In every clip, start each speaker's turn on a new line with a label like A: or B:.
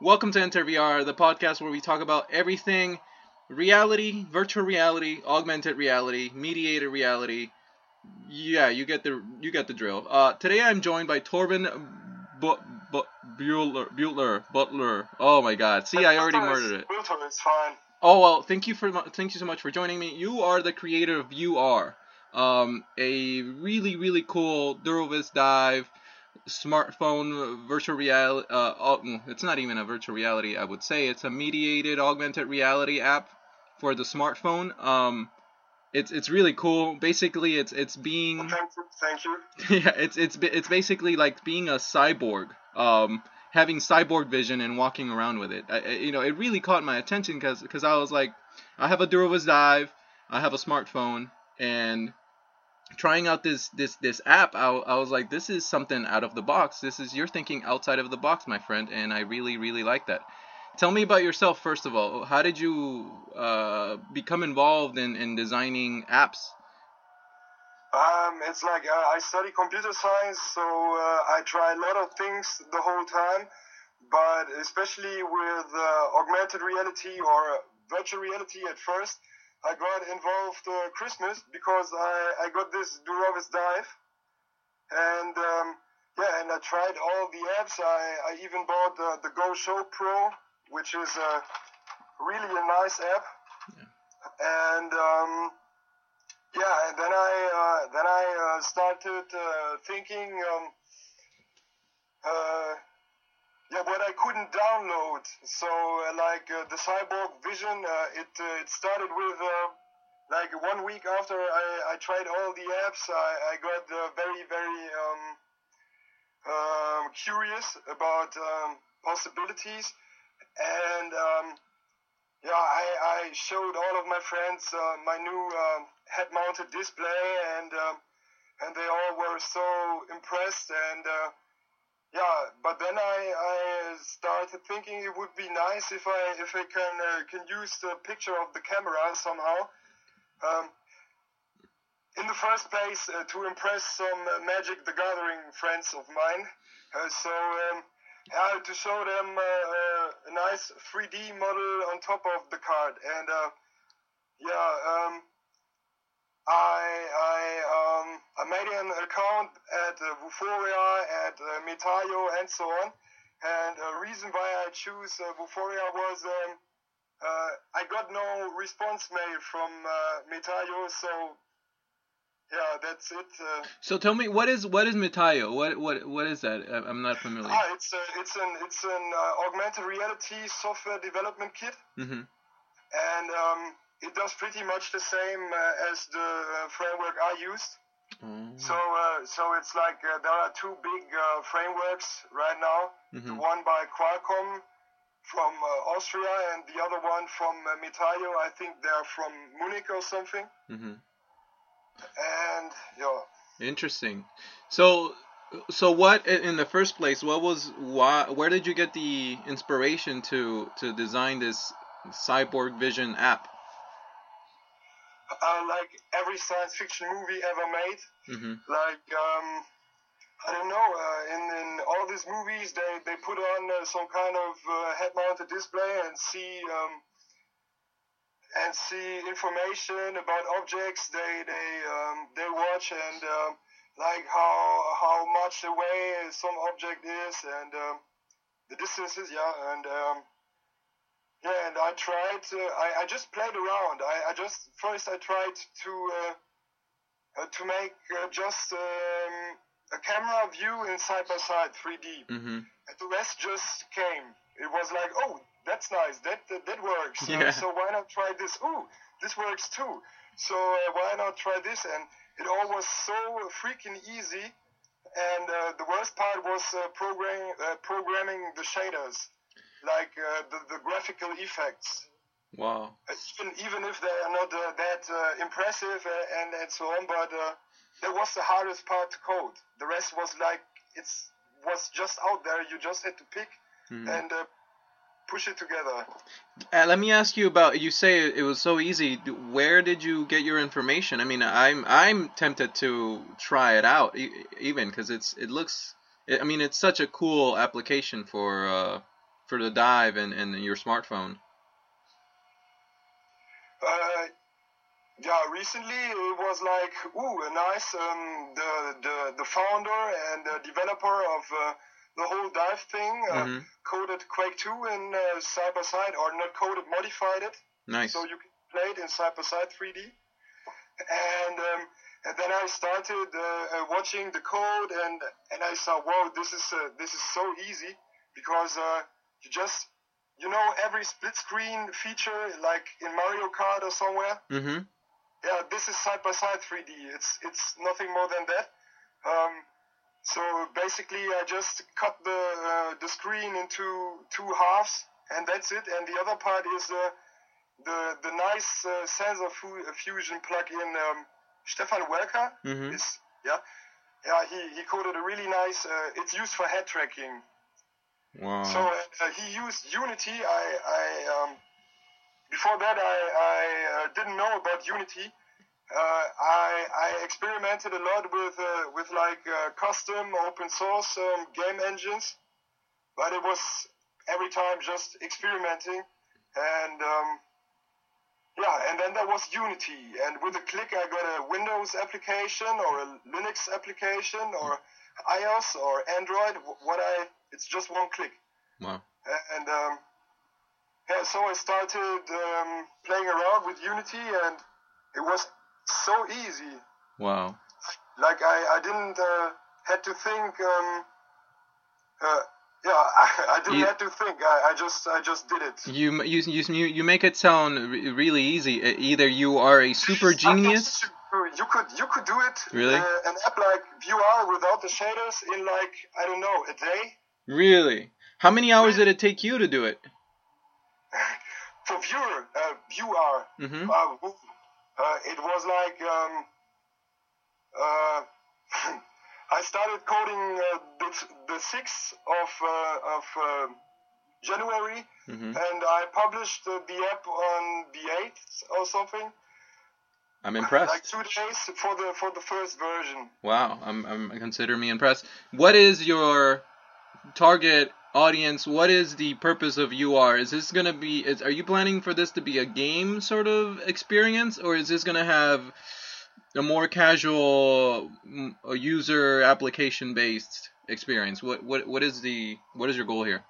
A: Welcome to Enter VR, the podcast where we talk about everything reality, virtual reality, augmented reality, mediated reality. Yeah, you get the you get the drill. Uh, today I'm joined by Torben Bu- Bu- Bueller, Bueller, Butler. Oh my God! See, I already murdered it.
B: Is fine.
A: Oh well, thank you for thank you so much for joining me. You are the creator of UR, um, a really really cool Durovis Dive smartphone virtual reality. Uh, mm, it's not even a virtual reality. I would say it's a mediated augmented reality app for the smartphone. Um, it's it's really cool. Basically, it's it's being
B: Thank you. Thank you.
A: yeah, it's it's it's basically like being a cyborg, um, having cyborg vision and walking around with it. I, you know, it really caught my attention because because I was like, I have a Durovis Dive, I have a smartphone, and trying out this this this app, I, I was like, this is something out of the box. This is you're thinking outside of the box, my friend, and I really really like that. Tell me about yourself first of all. How did you uh, become involved in, in designing apps?
B: Um, it's like uh, I study computer science, so uh, I try a lot of things the whole time. But especially with uh, augmented reality or virtual reality at first, I got involved uh, Christmas because I, I got this Durovis Dive, and um, yeah, and I tried all the apps. I, I even bought uh, the Go Show Pro, which is a really a nice app, and um, yeah, and then I uh, then I uh, started uh, thinking, um, uh, yeah, but I couldn't download. So uh, like uh, the Cyborg Vision, uh, it uh, it started with uh, like one week after I, I tried all the apps, I, I got uh, very very um, um, curious about um, possibilities, and um, yeah, I, I showed all of my friends uh, my new um, head-mounted display, and um, and they all were so impressed. And uh, yeah, but then I, I started thinking it would be nice if I if I can uh, can use the picture of the camera somehow. Um, in the first place, uh, to impress some uh, Magic the Gathering friends of mine. Uh, so um, yeah, to show them uh, a nice 3D model on top of the card, and yeah, um, I I um, I made an account at uh, Vuforia, at uh, Metaio, and so on. And the reason why I choose uh, Vuforia was um, uh, I got no response mail from uh, Metaio, so yeah, that's it. Uh,
A: So tell me, what is what is Metaio? What what what is that? I'm not familiar.
B: ah, it's a, it's an it's an uh, augmented reality software development kit.
A: hmm
B: and um, it does pretty much the same uh, as the uh, framework I used. So, uh, so it's like uh, there are two big uh, frameworks right now. The
A: Mhm.
B: one by Qualcomm from uh, Austria, and the other one from uh. I think they're from Munich or something.
A: hmm
B: And yeah,
A: Interesting. So so what in the first place? What was why? Where did you get the inspiration to to design this Cyborg Vision app?
B: Uh, like every science fiction movie ever made.
A: hmm
B: like um, I don't know. Uh, in in all these movies, they they put on uh, some kind of uh, head-mounted display and see um, and see information about objects they they um, they watch and um, like how how much away some object is and um, the distances. Yeah, and um, yeah, and I tried. To, I I just played around. I I just first I tried to. Uh, uh, to make uh, just um, a camera view in side by side 3D.
A: hmm
B: And the rest just came. It was like, oh, that's nice. That that, that works.
A: Yeah.
B: Uh, so why not try this? Ooh, this works too. So uh, why not try this? And it all was so freaking easy. And uh, the worst part was uh, programming uh, programming the shaders, like uh, the the graphical effects
A: Wow.
B: even even if they are not uh, that uh, impressive uh, and and so on, but uh, that was the hardest part to code. The rest was like it's was just out there. You just had to pick
A: Mhm.
B: and uh, push it together.
A: Uh, let me ask you about. You say it was so easy. Where did you get your information? I mean, I'm I'm tempted to try it out, even because it's it looks. I mean, it's such a cool application for uh, for the dive and, and your smartphone?
B: Uh, yeah, recently it was like, ooh, nice. Um, the the the founder and the developer of uh, the whole dive thing uh,
A: Mhm.
B: coded Quake 2 in uh, side by side, or not coded, modified it,
A: Nice.
B: so you can play it in side by side 3D. And um, and then I started uh, uh, watching the code, and and I saw, whoa, this is uh, this is so easy because uh, you just you know every split screen feature like in Mario Kart or somewhere
A: Mm-hmm.
B: yeah, this is side by side 3D. It's it's nothing more than that. Um, so basically, I just cut the uh, the screen into two halves, and that's it. And the other part is uh, the the nice uh, sensor fu- fusion plugin. Um, Stefan Welker
A: Mm-hmm.
B: is yeah yeah he, he coded a really nice. Uh, it's used for head tracking.
A: Wow.
B: So uh, he used Unity. I, I um, before that I, I uh, didn't know about Unity. Uh, I, I experimented a lot with uh, with like uh, custom open source um, game engines, but it was every time just experimenting, and um, yeah, and then there was Unity, and with a click I got a Windows application or a Linux application or iOS or Android. What I it's just one click
A: wow.
B: and um, yeah, so I started um, playing around with Unity, and it was so easy.
A: Wow.
B: Like I, I didn't uh, had to think. Um, uh, yeah, I, I didn't
A: You-
B: have to think. I, I just I just did it.
A: You you you you make it sound re- really easy. Either you are a super genius.
B: You could you could do it.
A: Really?
B: Uh, an app like VR without the shaders in like I don't know a day.
A: Really? How many hours did it take you to do it?
B: For viewer, uh, VR.
A: Mm-hmm.
B: Uh, uh, it was like um, uh, I started coding uh, the, the 6th of, uh, of uh, January,
A: Mm-hmm.
B: and I published uh, the app on the 8th or something.
A: I'm impressed.
B: Like two days for the for the first version.
A: Wow. I'm I'm consider me impressed. What is your target audience? What is the purpose of UR? Is this gonna be? Is are you planning for this to be a game sort of experience, or is this gonna have a more casual mm, a user application based experience? What what what is the what is your goal here?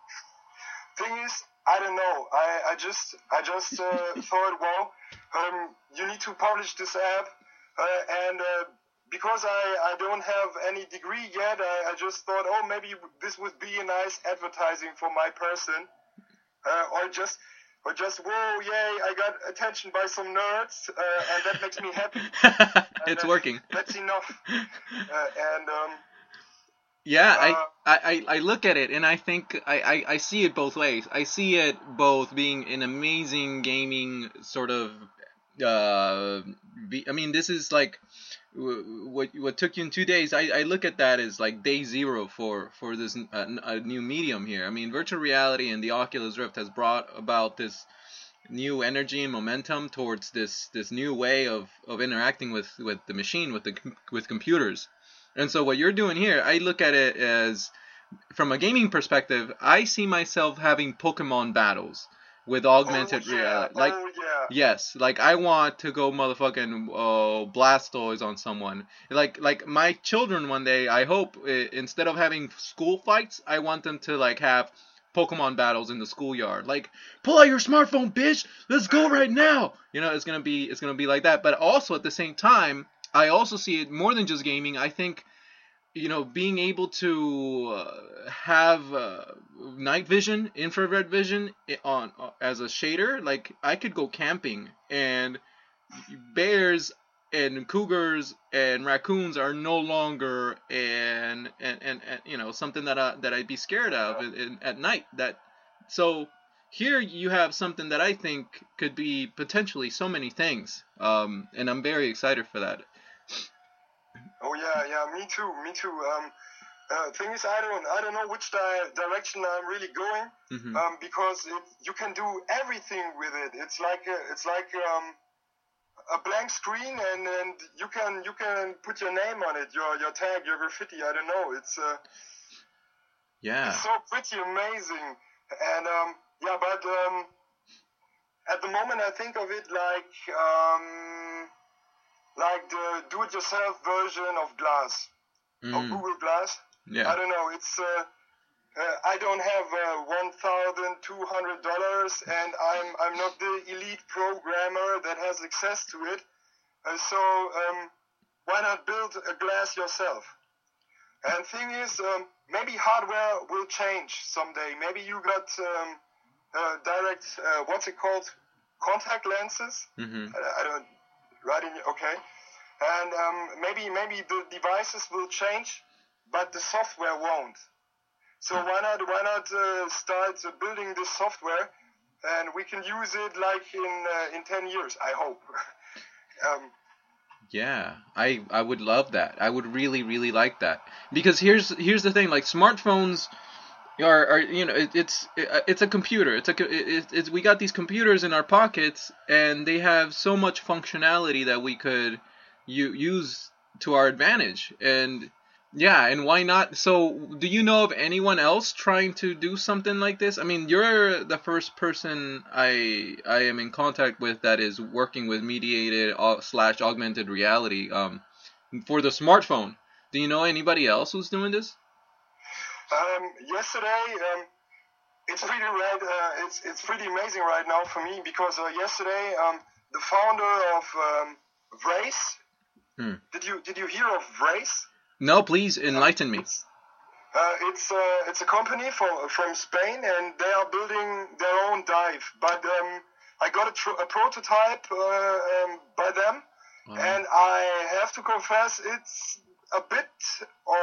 B: Thing is, I don't know. I, I just I just uh, thought, well, um, you need to publish this app, uh, and uh, because I, I don't have any degree yet, I, I just thought, oh, maybe this would be a nice advertising for my person, uh, or just or just whoa, yay, I got attention by some nerds, uh, and that makes me happy.
A: it's working.
B: That's enough. Uh, and um,
A: Yeah,
B: Uh,
A: I, I, I I look at it and I think I, I, I see it both ways. I see it both being an amazing gaming sort of. Uh, I mean, this is like what what took you in two days. I, I look at that as like day zero for for this uh, a new medium here. I mean, virtual reality and the Oculus Rift has brought about this new energy and momentum towards this this new way of, of interacting with, with the machine with the with computers. And so what you're doing here, I look at it as from a gaming perspective, I see myself having Pokemon battles with augmented
B: oh, yeah,
A: reality. Like
B: oh yeah.
A: yes, like I want to go motherfucking uh, Blastoise on someone. Like like my children one day, I hope uh, instead of having school fights, I want them to like have Pokemon battles in the schoolyard. Like, pull out your smartphone, bitch. Let's go right now. You know, it's gonna be it's gonna be like that. But also at the same time, I also see it more than just gaming. I think, you know, being able to uh, have uh, night vision, infrared vision on uh, as a shader. Like, I could go camping and bears and cougars and raccoons are no longer and and, and, and you know something that I, that I'd be scared of in, in, at night that so here you have something that I think could be potentially so many things um, and I'm very excited for that
B: Oh yeah, yeah, me too, me too. Um, uh, thing is, I don't, I don't know which di- direction I'm really going,
A: hmm
B: um, because it, you can do everything with it. It's like a, it's like um, a blank screen, and, and you can you can put your name on it, your your tag, your graffiti. I don't know. It's uh,
A: yeah
B: it's so pretty amazing. and um, yeah, but um, at the moment I think of it like um, like the do-it-yourself version of Glass, of
A: Mm,
B: Google Glass.
A: Yeah.
B: I don't know. It's uh, uh, I don't have uh, one thousand two hundred dollars, and I'm I'm not the elite programmer that has access to it. Uh, so um, why not build a glass yourself? And thing is, um, maybe hardware will change someday. Maybe you got um, uh, direct uh, what's it called contact lenses.
A: hmm
B: I, I don't right okay, and um, maybe maybe the devices will change, but the software won't. So why not why not uh, start building this software, and we can use it like in uh, in ten years. I hope. um,
A: Yeah, I I would love that. I would really really like that because here's here's the thing. Like smartphones are are you know it, it's it, it's a computer. It's a it, it- it's we got these computers in our pockets and they have so much functionality that we could u- use to our advantage. And yeah, and why not? So, do you know of anyone else trying to do something like this? I mean, you're the first person I I am in contact with that is working with mediated slash augmented reality um for the smartphone. Do you know anybody else who's doing this?
B: Um, yesterday, um, it's pretty right. Uh, it's it's pretty amazing right now for me because uh, yesterday, um, the founder of um, Vrace.
A: Hmm.
B: Did you did you hear of Vrace?
A: No, please enlighten me.
B: Uh, it's uh, it's a company from from Spain, and they are building their own dive. But um, I got a, tr- a prototype uh, um, by them,
A: Wow.
B: and I have to confess it's a bit or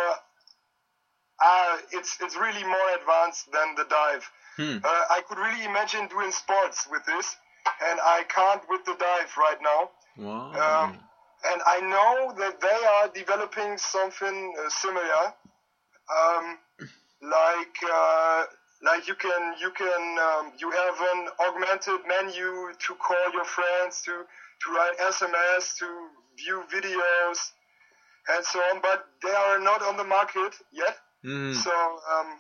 B: uh, it's it's really more advanced than the dive.
A: Hmm.
B: Uh, I could really imagine doing sports with this, and I can't with the dive right now.
A: Wow.
B: Um, and I know that they are developing something uh, similar, um, like uh, like you can you can um, you have an augmented menu to call your friends, to to write SMS, to view videos, and so on. But they are not on the market yet.
A: Hmm.
B: So um,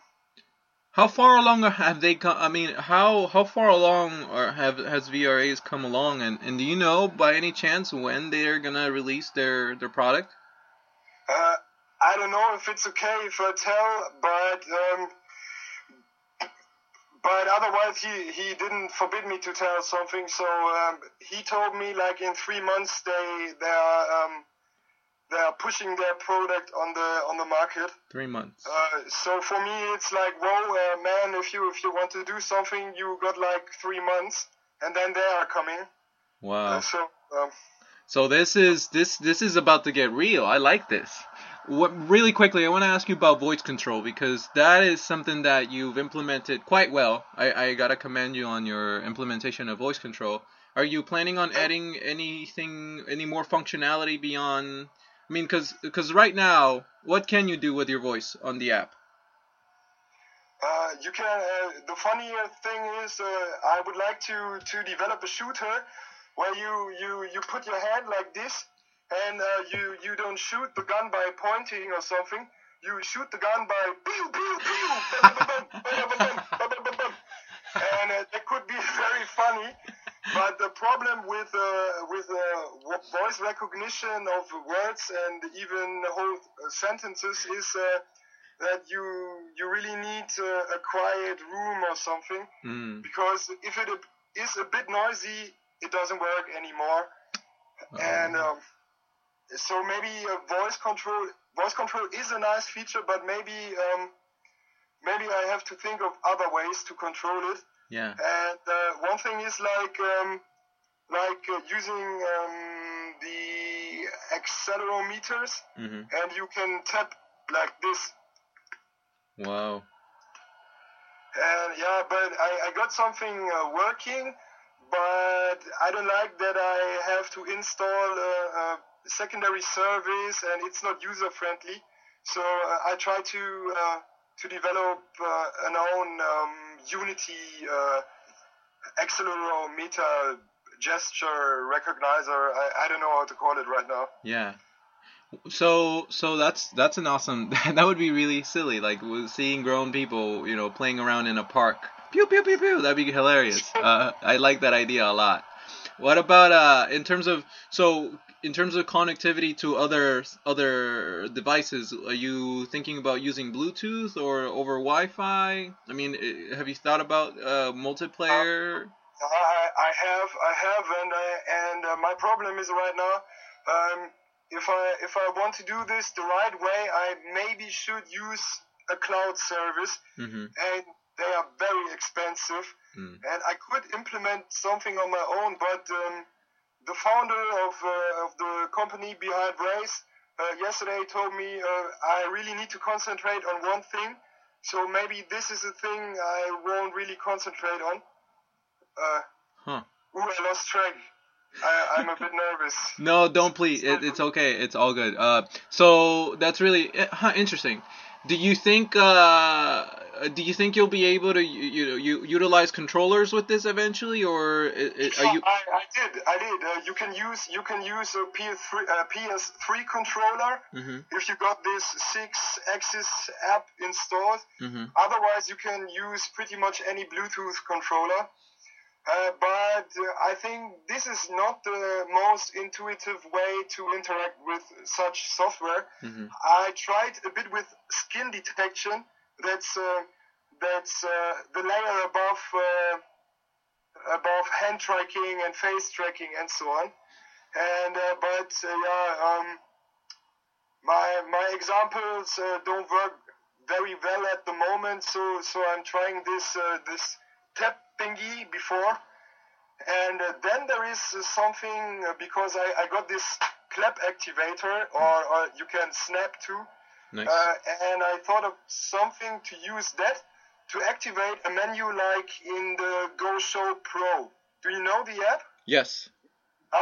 A: How far along have they come? I mean, how how far along or have has VRAs come along? And, and do you know by any chance when they're gonna release their their product?
B: Uh, I don't know if it's okay if I tell, but um, but otherwise he, he didn't forbid me to tell something. So um, he told me like in three months they they are um, they are pushing their product on the on the market.
A: Three months.
B: Uh, so for me it's like whoa uh, man if you if you want to do something you got like three months and then they are coming.
A: Wow.
B: Uh, so um,
A: So this is this this is about to get real. I like this. What really quickly, I want to ask you about voice control because that is something that you've implemented quite well. I, I gotta commend you on your implementation of voice control. Are you planning on adding anything, any more functionality beyond? I mean, cause, cause right now, what can you do with your voice on the app?
B: Uh, you can. Uh, the funny thing is, uh, I would like to to develop a shooter where you you you put your hand like this, and you you don't shoot the gun by pointing or something. You shoot the gun by pew pew pew, and that could be very funny. But the problem with uh, with uh, voice recognition of words and even whole uh, sentences is uh, that you you really need uh, a quiet room or something
A: Mm.
B: because if it is a bit noisy, it doesn't work anymore. And um, so maybe voice control voice control is a nice feature, but maybe um, maybe I have to think of other ways to control it.
A: Yeah.
B: And uh, one thing is like um, like uh, using um, the accelerometers,
A: hmm
B: and you can tap like this.
A: Wow.
B: And yeah, but I, I got something uh, working, but I don't like that I have to install a, a secondary service and it's not user friendly. So uh, I try to uh, to develop uh, an own um, Unity uh, accelerometer gesture recognizer. I, I don't know how to call it right now.
A: Yeah. So so that's that's an awesome that would be really silly like seeing grown people you know playing around in a park pew pew pew pew. That'd be hilarious. Uh, I like that idea a lot. What about uh in terms of so in terms of connectivity to other other devices? Are you thinking about using Bluetooth or over Wi-Fi? I mean, have you thought about uh, multiplayer?
B: I, I have, I have, and uh, and uh, my problem is right now. Um, if I if I want to do this the right way, I maybe should use a cloud service,
A: Mm-hmm.
B: and they are very expensive.
A: Mm.
B: And I could implement something on my own, but um, the founder of uh, of the company behind Race uh, yesterday told me uh, I really need to concentrate on one thing. So maybe this is a thing I won't really concentrate on. Uh,
A: Huh.
B: Ooh, I lost track. I, I'm a bit nervous.
A: No, don't please. It, it's okay. It's all good. Uh, so that's really eh, huh, interesting. Do you think uh, do you think you'll be able to you, you know you utilize controllers with this eventually, or are you?
B: I, I did. I did. Uh, you can use you can use a PS3 uh, PS3 controller
A: hmm
B: if you got this six axis app installed.
A: hmm
B: Otherwise, you can use pretty much any Bluetooth controller. Uh, but uh, I think this is not the most intuitive way to interact with such software.
A: hmm
B: I tried a bit with skin detection. That's uh, that's uh, the layer above uh, above hand tracking and face tracking and so on. And but yeah, um, my my examples don't work very well at the moment. So so I'm trying this this tap thingy before. And uh, then there is uh, something uh, because I, I got this clap activator or, or you can snap to.
A: Nice.
B: Uh, and I thought of something to use that to activate a menu like in the Go Show Pro. Do you know the app?
A: yes.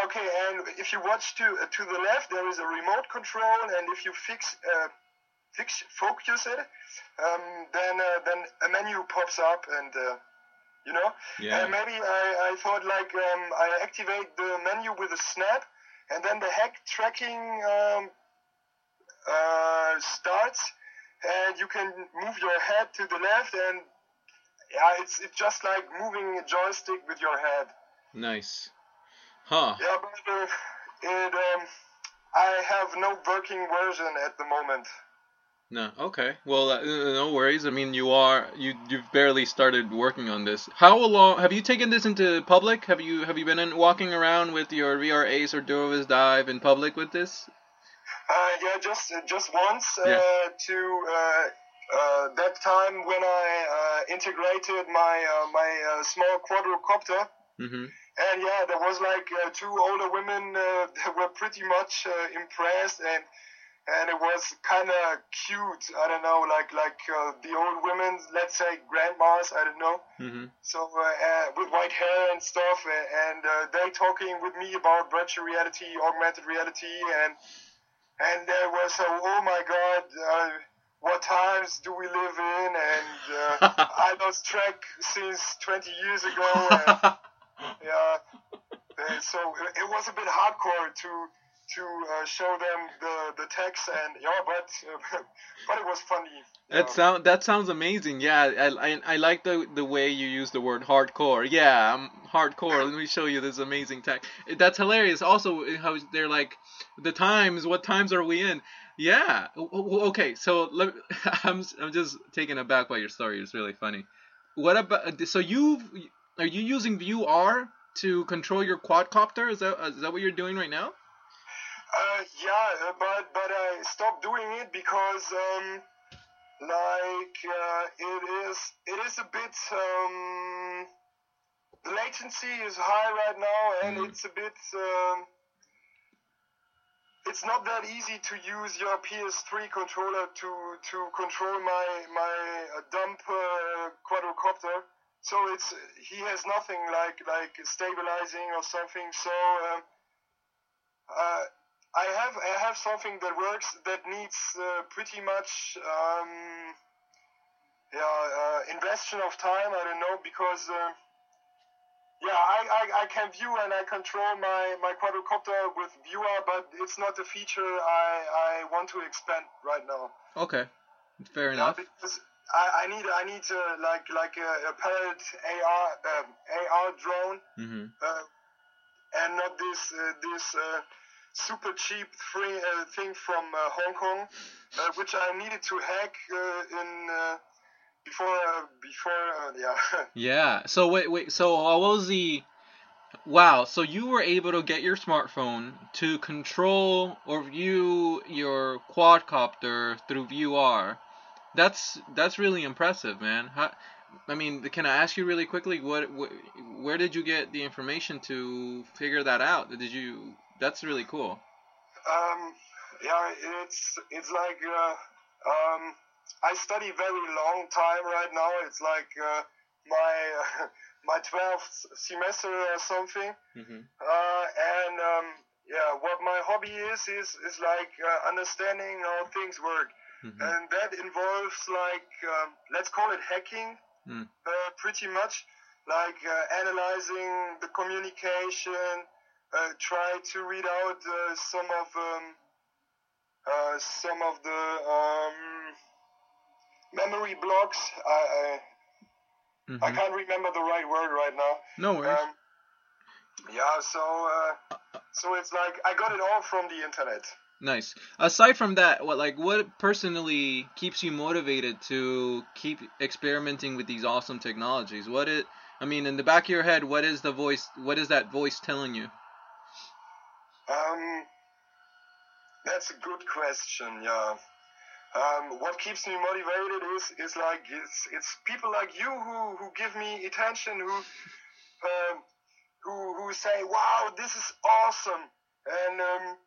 B: Okay, and if you watch to uh, to the left, there is a remote control, and if you fix uh, fix focus it, um, then uh, then a menu pops up, and uh, you know.
A: Yeah.
B: And maybe I, I thought like um, I activate the menu with a snap, and then the hack tracking um, uh, starts, and you can move your head to the left, and yeah, it's it's just like moving a joystick with your head.
A: Nice. Huh.
B: Yeah, but uh, it um, I have no working version at the moment.
A: No. Okay. Well, uh, no worries. I mean, you are you you've barely started working on this. How long have you taken this into public? Have you have you been in, walking around with your VR Ace or Durovis Dive in public with this?
B: Uh, yeah, just just once uh,
A: Yeah.
B: to uh, uh, that time when I uh, integrated my uh, my uh, small quadrocopter.
A: Mm-hmm.
B: And yeah, there was like uh, two older women uh, that were pretty much uh, impressed, and and it was kind of cute. I don't know, like like uh, the old women, let's say grandmas. I don't know.
A: Mm-hmm.
B: So uh, uh, with white hair and stuff, and uh, they talking with me about virtual reality, augmented reality, and and there was uh, oh my god. Uh, what times do we live in? And uh, I lost track since 20 years ago. And, yeah. Uh, so it, it was a bit hardcore to to uh, show them the the text and yeah, but uh, but it was funny.
A: That
B: yeah.
A: sound that sounds amazing. Yeah, I, I I like the the way you use the word hardcore. Yeah, I'm hardcore. Let me show you this amazing tech. That's hilarious. Also, how they're like the times. What times are we in? Yeah. Okay. So let, I'm I'm just taken aback by your story. It's really funny. What about so you are you using ViewR to control your quadcopter? Is that is that what you're doing right now?
B: Uh, yeah, uh, but but I stopped doing it because um, like uh, it is it is a bit um, the latency is high right now and
A: Mhm.
B: it's a bit um, it's not that easy to use your PS3 controller to to control my my uh, dump uh, quadrocopter. So it's he has nothing like like stabilizing or something. So um, uh, I have I have something that works that needs uh, pretty much um, yeah uh, investion of time. I don't know because. Uh, yeah, I, I, I can view and I control my, my quadrocopter with viewer, but it's not a feature I, I want to expand right now.
A: Okay. Fair
B: Yeah,
A: enough.
B: because I, I need I need to like like a, a Parrot AR um, AR drone,
A: Mm-hmm.
B: uh, and not this uh, this uh, super cheap free, uh, thing from uh, Hong Kong, uh, which I needed to hack uh, in uh, before uh, before yeah.
A: Yeah. So wait, wait. So what was the? Wow. So you were able to get your smartphone to control or view your quadcopter through VR. That's that's really impressive, man. How, I mean, can I ask you really quickly what, wh where did you get the information to figure that out? Did you? That's really cool.
B: Um, yeah, it's it's like uh, um, I study very long time right now. It's like uh, my my twelfth semester or something.
A: Mm-hmm.
B: Uh, and um, yeah, what my hobby is is is like uh, understanding how things work,
A: Mm-hmm.
B: and that involves like um, let's call it hacking,
A: Mm.
B: uh, pretty much, like uh, analyzing the communication, uh, try to read out uh, some of um, uh, some of the um, memory blocks. I, I I
A: Mm-hmm.
B: can't remember the right word right now.
A: No worries.
B: Um, yeah, so uh, so it's like I got it all from the internet.
A: Nice. Aside from that, what like what personally keeps you motivated to keep experimenting with these awesome technologies? What it I mean, in the back of your head, what is the voice what is that voice telling you?
B: Um, that's a good question. Yeah. Um, what keeps me motivated is is like it's it's people like you who who give me attention who um, who who say wow this is awesome and um,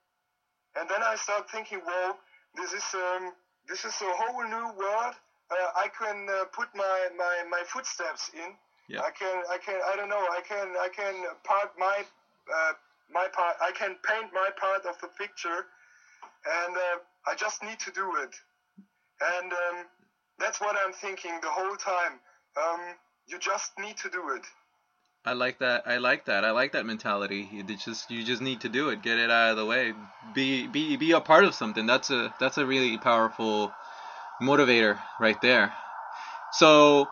B: and then I start thinking well this is um this is a whole new world uh, I can uh, put my, my my footsteps in
A: Yeah.
B: I can I can I don't know I can I can part my uh, my part I can paint my part of the picture and uh, I just need to do it and um, that's what I'm thinking the whole time um, you just need to do it
A: I like that. I like that. I like that mentality. You just you just need to do it. Get it out of the way. Be be be a part of something. That's a that's a really powerful motivator right there. So,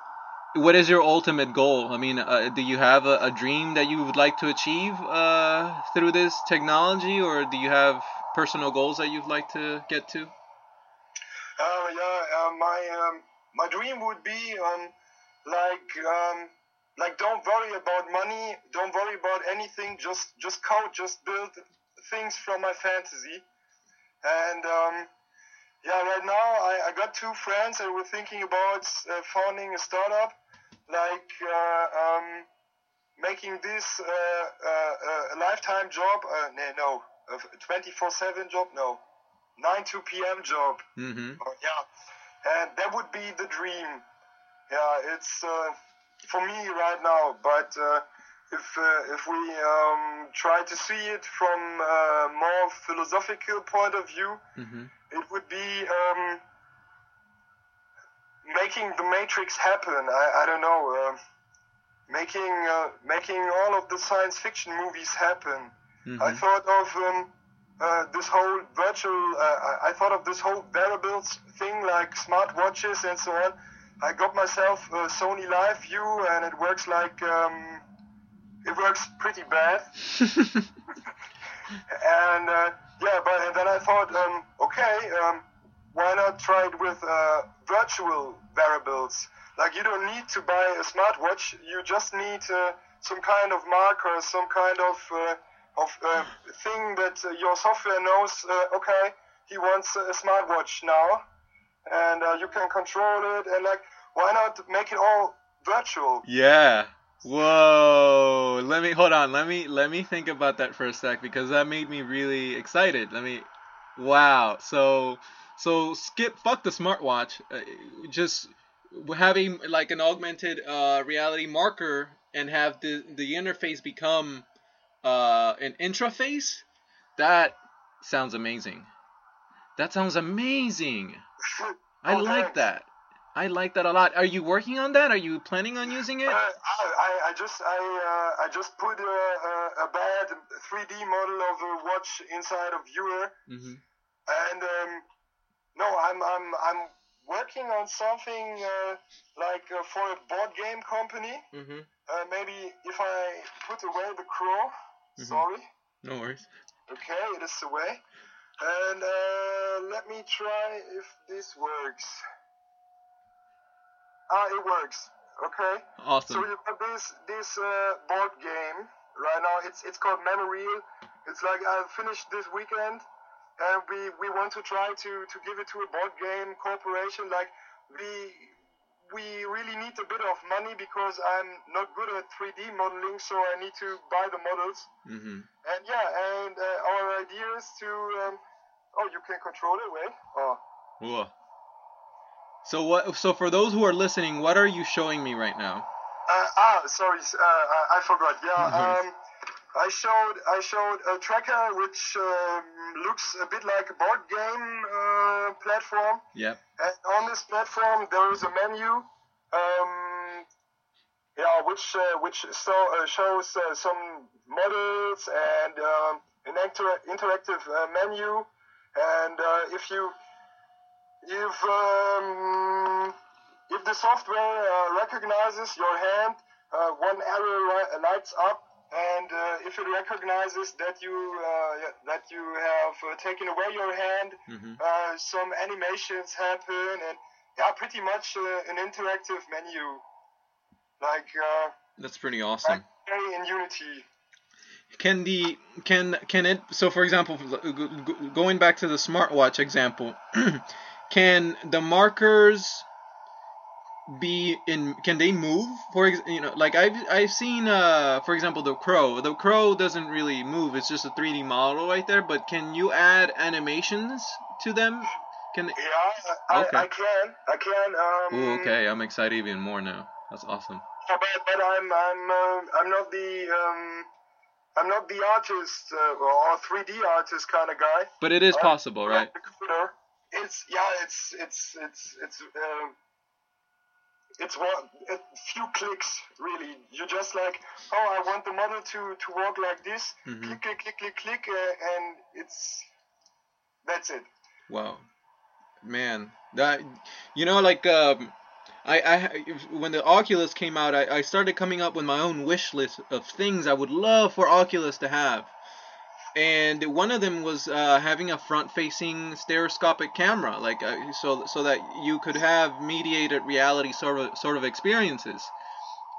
A: what is your ultimate goal? I mean, uh, do you have a, a dream that you would like to achieve uh, through this technology, or do you have personal goals that you'd like to get to?
B: Uh, yeah, uh, my um, my dream would be um, like um, like don't worry about money, don't worry about anything, just just code, just build things from my fantasy. And um, yeah, right now I, I got two friends and we're thinking about uh, founding a startup, like uh, um, making this uh, uh, a lifetime job. Uh, no, no, a 24/7 job. No, 9 to p.m. job.
A: Mm-hmm.
B: Uh, yeah, and that would be the dream. Yeah, it's uh, for me right now. But uh, if uh, if we um, try to see it from a more philosophical point of view,
A: Mm-hmm.
B: it would be um, making the Matrix happen. I, I don't know, uh, making uh, making all of the science fiction movies happen. I
A: Mm-hmm.
B: thought of um, uh, this whole virtual. Uh, I- I thought of this whole wearables thing, like smartwatches and so on. I got myself a Sony Live View, and it works like um, it works pretty bad. and uh, yeah, but and then I thought, um, okay, um, why not try it with uh, virtual variables? Like you don't need to buy a smartwatch. You just need uh, some kind of marker, some kind of uh, of uh, thing that your software knows. Uh, okay, he wants a smartwatch now, and uh, you can control it. And like, why not make it all virtual?
A: Yeah. Whoa. Let me hold on. Let me let me think about that for a sec because that made me really excited. Let me. Wow. So so skip. Fuck the smartwatch. Uh, just having like an augmented uh, reality marker and have the the interface become uh, an intraface. That sounds amazing. That sounds amazing. I
B: Oh,
A: like that. I like that a lot. Are you working on that? Are you planning on using it?
B: Uh, I, I, just I uh, I just put a, a, a bad 3D model of a watch inside of viewer,
A: hmm
B: and um, no, I'm I'm I'm working on something uh, like uh, for a board game company.
A: Mm-hmm.
B: Uh, maybe if I put away the crow.
A: Mhm.
B: Sorry.
A: No worries.
B: Okay, it is away. And uh, let me try if this works. Ah, it works. Okay.
A: Awesome.
B: So you got this this uh, board game right now. It's it's called Memorial. It's like I finished this weekend, and we we want to try to to give it to a board game corporation. Like we we really need a bit of money because I'm not good at 3D modeling, so I need to buy the models.
A: Mm-hmm.
B: And yeah, and uh, our idea is to um, oh you can control it. Wait. Oh.
A: Whoa. So what? So for those who are listening, what are you showing me right now?
B: Uh, ah, sorry, uh, I I forgot. Yeah, um, I showed I showed a tracker which um, looks a bit like a board game uh, platform,
A: Yep.
B: and on this platform there is a menu, um, yeah, which uh, which so, uh, shows uh, some models and um, an inter- interactive uh, menu, and uh, if you if um, if the software uh, recognizes your hand, uh, one arrow lights up, and uh, if it recognizes that you uh, that you have uh, taken away your hand,
A: Mm-hmm.
B: uh, some animations happen, and yeah, pretty much uh, an interactive menu, like uh,
A: That's pretty awesome.
B: very in Unity.
A: Can the can can it? So for example, going back to the smartwatch example, can the markers be in? Can they move? For ex- you know, like I've I've seen uh for example the crow. The crow doesn't really move. It's just a 3D model right there. But can you add animations to them? Can?
B: Yeah, I,
A: Okay.
B: I can, I can. Um,
A: Ooh, okay, I'm excited even more now. That's awesome.
B: But, but I'm I'm uh, I'm not the um I'm not the artist uh, or 3D artist kind of guy.
A: But it is
B: Uh,
A: possible, right?
B: The computer. It's yeah, it's it's it's it's uh, it's one a few clicks really. You just like oh I want the model to to walk like this.
A: Mhm.
B: Click click click click click uh, and it's that's it.
A: Wow, man, that you know, like um, I, I when the Oculus came out, I, I started coming up with my own wish list of things I would love for Oculus to have, and one of them was uh, having a front-facing stereoscopic camera, like uh, so so that you could have mediated reality sort of sort of experiences,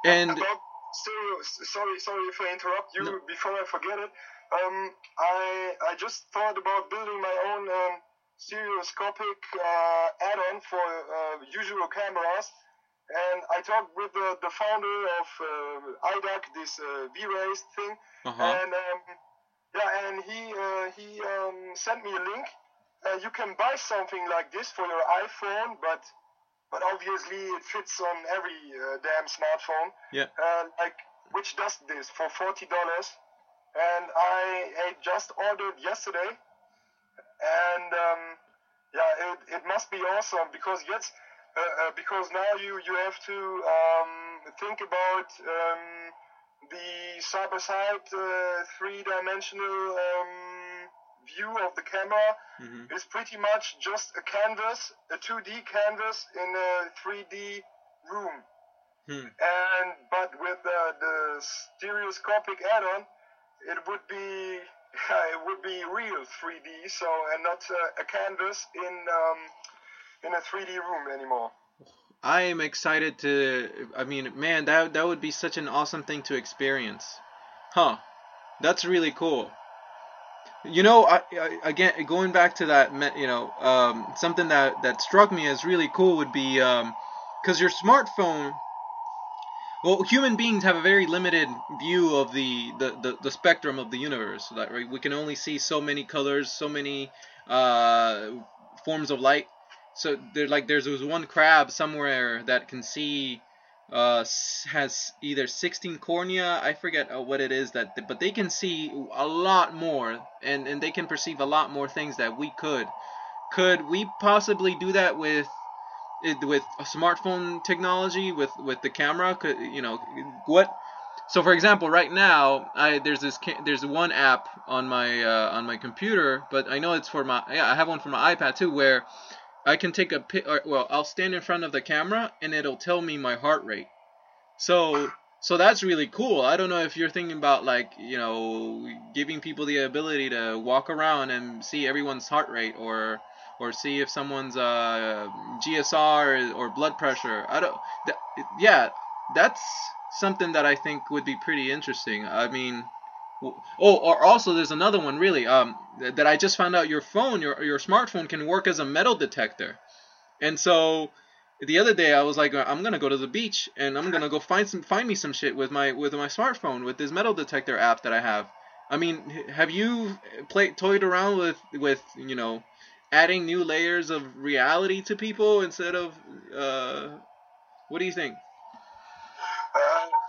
A: and
B: About stereo, sorry, sorry if I interrupt you
A: No.
B: before I forget it. Um, I I just thought about building my own um, stereoscopic uh, add-on for uh, usual cameras, and I talked with the, the founder of uh, IDAC, this uh, V-Race thing,
A: uh-huh.
B: and um, yeah, and he uh, he um, sent me a link. Uh, you can buy something like this for your iPhone, but but obviously it fits on every uh, damn smartphone.
A: Yeah.
B: Uh, like which does this for forty dollars, and I, I just ordered yesterday, and um, yeah, it, it must be awesome because yes, uh, uh, because now you you have to um, think about um, the side by side three dimensional um, view of the camera
A: hmm
B: is pretty much just a canvas, a 2D canvas in a 3D room.
A: Hmm.
B: And but with uh, the stereoscopic add-on, it would be it would be real 3D, so and not uh, a canvas in um, in a 3D room anymore.
A: I am excited to. I mean, man, that that would be such an awesome thing to experience, huh? That's really cool. You know, I, I, again, going back to that, you know, um, something that that struck me as really cool would be, because your smartphone. Well, human beings have a very limited view of the, the, the, the spectrum of the universe. That right, we can only see so many colors, so many uh, forms of light so there like there's this one crab somewhere that can see uh has either 16 cornea i forget uh, what it is that but they can see a lot more and and they can perceive a lot more things that we could. Could we possibly do that with with a smartphone technology with with the camera? Could you know what so for example right now i there's this there's one app on my uh, on my computer but i know it's for my yeah i have one for my ipad too where I can take a pic. Well, I'll stand in front of the camera and it'll tell me my heart rate. So so that's really cool. I don't know if you're thinking about like you know giving people the ability to walk around and see everyone's heart rate or or see if someone's uh, GSR or blood pressure. I don't. Th- yeah, that's something that I think would be pretty interesting. I mean, oh, or also there's another one really um, that I just found out. Your phone, your your smartphone can work as a metal detector, and so the other day I was like, I'm gonna go to the beach and I'm gonna go find some find me some shit with my with my smartphone with this metal detector app that I have. I mean, have you played toyed around with with you know adding new layers of reality to people instead of uh, what do you think?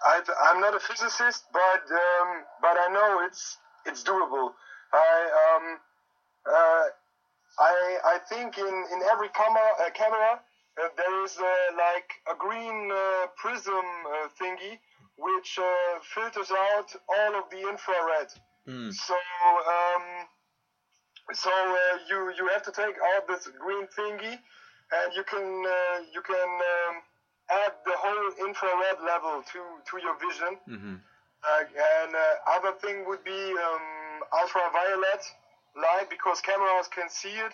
B: I, am not a physicist, but um, but I know it's it's doable. I um uh, I I think in in every camera uh, camera uh, there is uh, like a green uh, prism uh, thingy which uh, filters out all of the infrared. Mm. So um, so uh, you you have to take out this green thingy, and you can you can um, add the whole infrared level to to your vision. Mm-hmm. and other thing would be um, ultraviolet light because cameras can see it.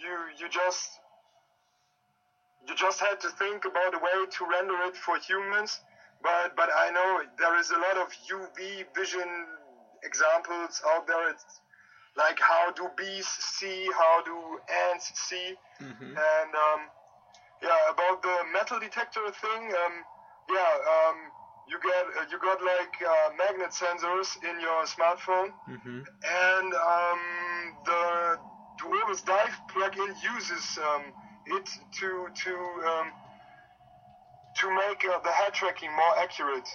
B: You you just you just had to think about a way to render it for humans. But but I know there is a lot of UV vision examples out there. It's like how do bees see, how do ants see, mm-hmm. and um, yeah, about the metal detector thing. Um, yeah, um, you get uh, you got like uh, magnet sensors in your smartphone, mm-hmm. and um, the Durovis Dive plugin uses um, it to to um, to make uh, the head tracking more accurate.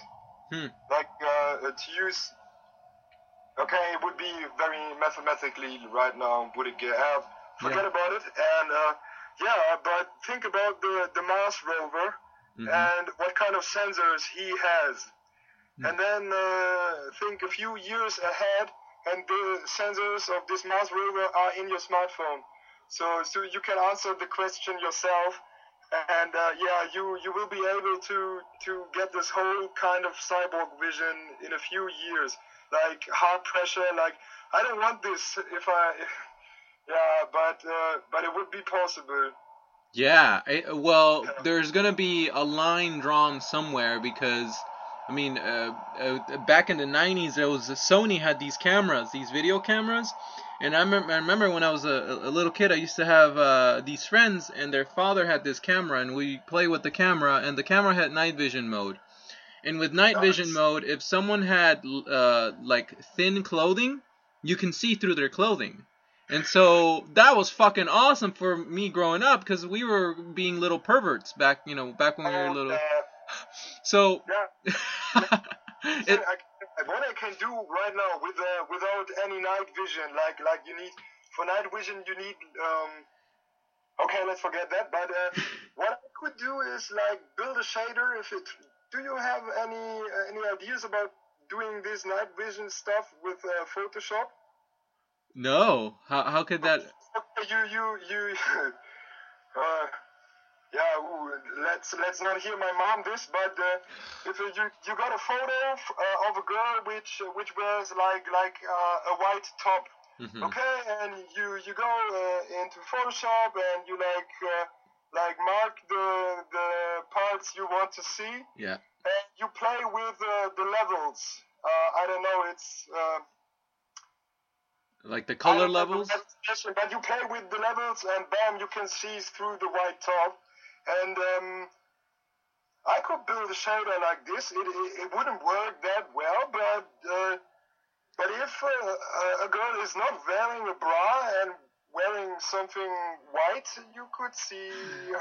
B: Hmm. Like uh, to use. Okay, it would be very mathematically right now. Would it get out? Forget yeah. about it. And uh, yeah, but think about the the Mars rover mm-hmm. and what kind of sensors he has, mm. and then uh, think a few years ahead, and the sensors of this Mars rover are in your smartphone. So, so you can answer the question yourself, and uh, yeah, you you will be able to to get this whole kind of cyborg vision in a few years, like heart pressure. Like I don't want this if I, yeah, but uh, but it would be possible.
A: Yeah, it, well, yeah. there's gonna be a line drawn somewhere because. I mean, uh, uh, back in the 90s, there was Sony had these cameras, these video cameras, and I, remember, I remember when I was a, a little kid, I used to have uh, these friends, and their father had this camera, and we play with the camera, and the camera had night vision mode. And with night vision mode, if someone had uh, like thin clothing, you can see through their clothing. And so that was fucking awesome for me growing up because we were being little perverts back, you know, back when we were little. So.
B: Yeah. it, what I can do right now with uh, without any night vision, like like you need for night vision you need um, okay let's forget that. But uh, what I could do is like build a shader. If it do you have any uh, any ideas about doing this night vision stuff with uh, Photoshop?
A: No. How how could that?
B: You you you. uh, yeah, ooh, let's let's not hear my mom this, but uh, if you you got a photo uh, of a girl which which wears like like uh, a white top, mm-hmm. okay, and you you go uh, into Photoshop and you like uh, like mark the the parts you want to see,
A: yeah,
B: and you play with uh, the levels. I don't know, it's
A: like the color levels.
B: But you play with the levels, and bam, you can see through the white top and um, I could build a shader like this. It, it, it wouldn't work that well, but uh, but if uh, a girl is not wearing a bra and wearing something white, you could see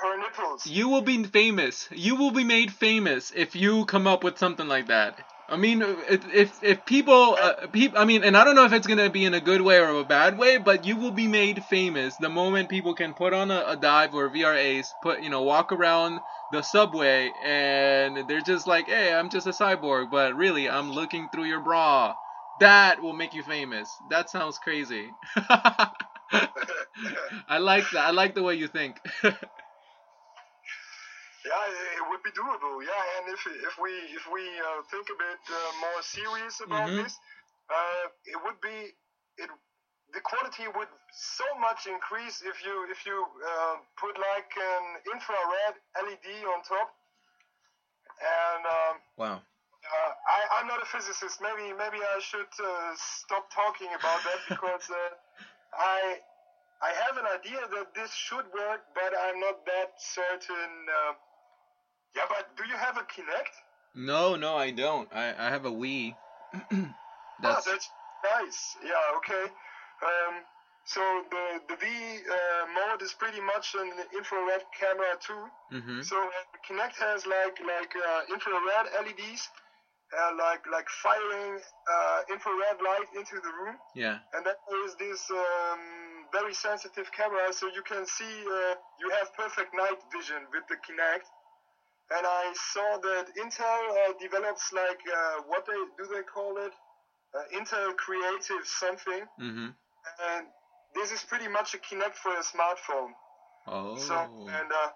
B: her nipples.
A: You will be famous. You will be made famous if you come up with something like that. I mean, if if people, uh, people, I mean, and I don't know if it's gonna be in a good way or a bad way, but you will be made famous the moment people can put on a, a dive or ViewRs, put you know, walk around the subway, and they're just like, hey, I'm just a cyborg, but really, I'm looking through your bra. That will make you famous. That sounds crazy. I like that. I like the way you think.
B: Yeah, be doable. Yeah, and if if we if we uh, think a bit uh, more serious about
A: Mhm.
B: this, uh, it would be it the quality would so much increase if you if you uh, put like an infrared LED on top. And um,
A: wow.
B: uh, I I'm not a physicist. Maybe maybe I should uh, stop talking about that because uh, I. I have an idea that this should work, but I'm not that certain. Uh, yeah, but do you have a Kinect?
A: No, no, I don't. I, I have a Wii.
B: That's,
A: That's
B: ah, that's nice. Yeah, okay. Um, so the the V uh, mode is pretty much an infrared camera too.
A: Mm-hmm.
B: So uh, Kinect has like like uh, infrared LEDs, uh, like like firing uh, infrared light into the room,
A: Yeah.
B: and then there is this um, very sensitive camera, so you can see uh, you have perfect night vision with the Kinect. And I saw that Intel uh, develops like uh, what they do they call it? Uh, Intel Creative something,
A: hmm
B: and this is pretty much a Kinect for a smartphone.
A: Oh.
B: So and uh,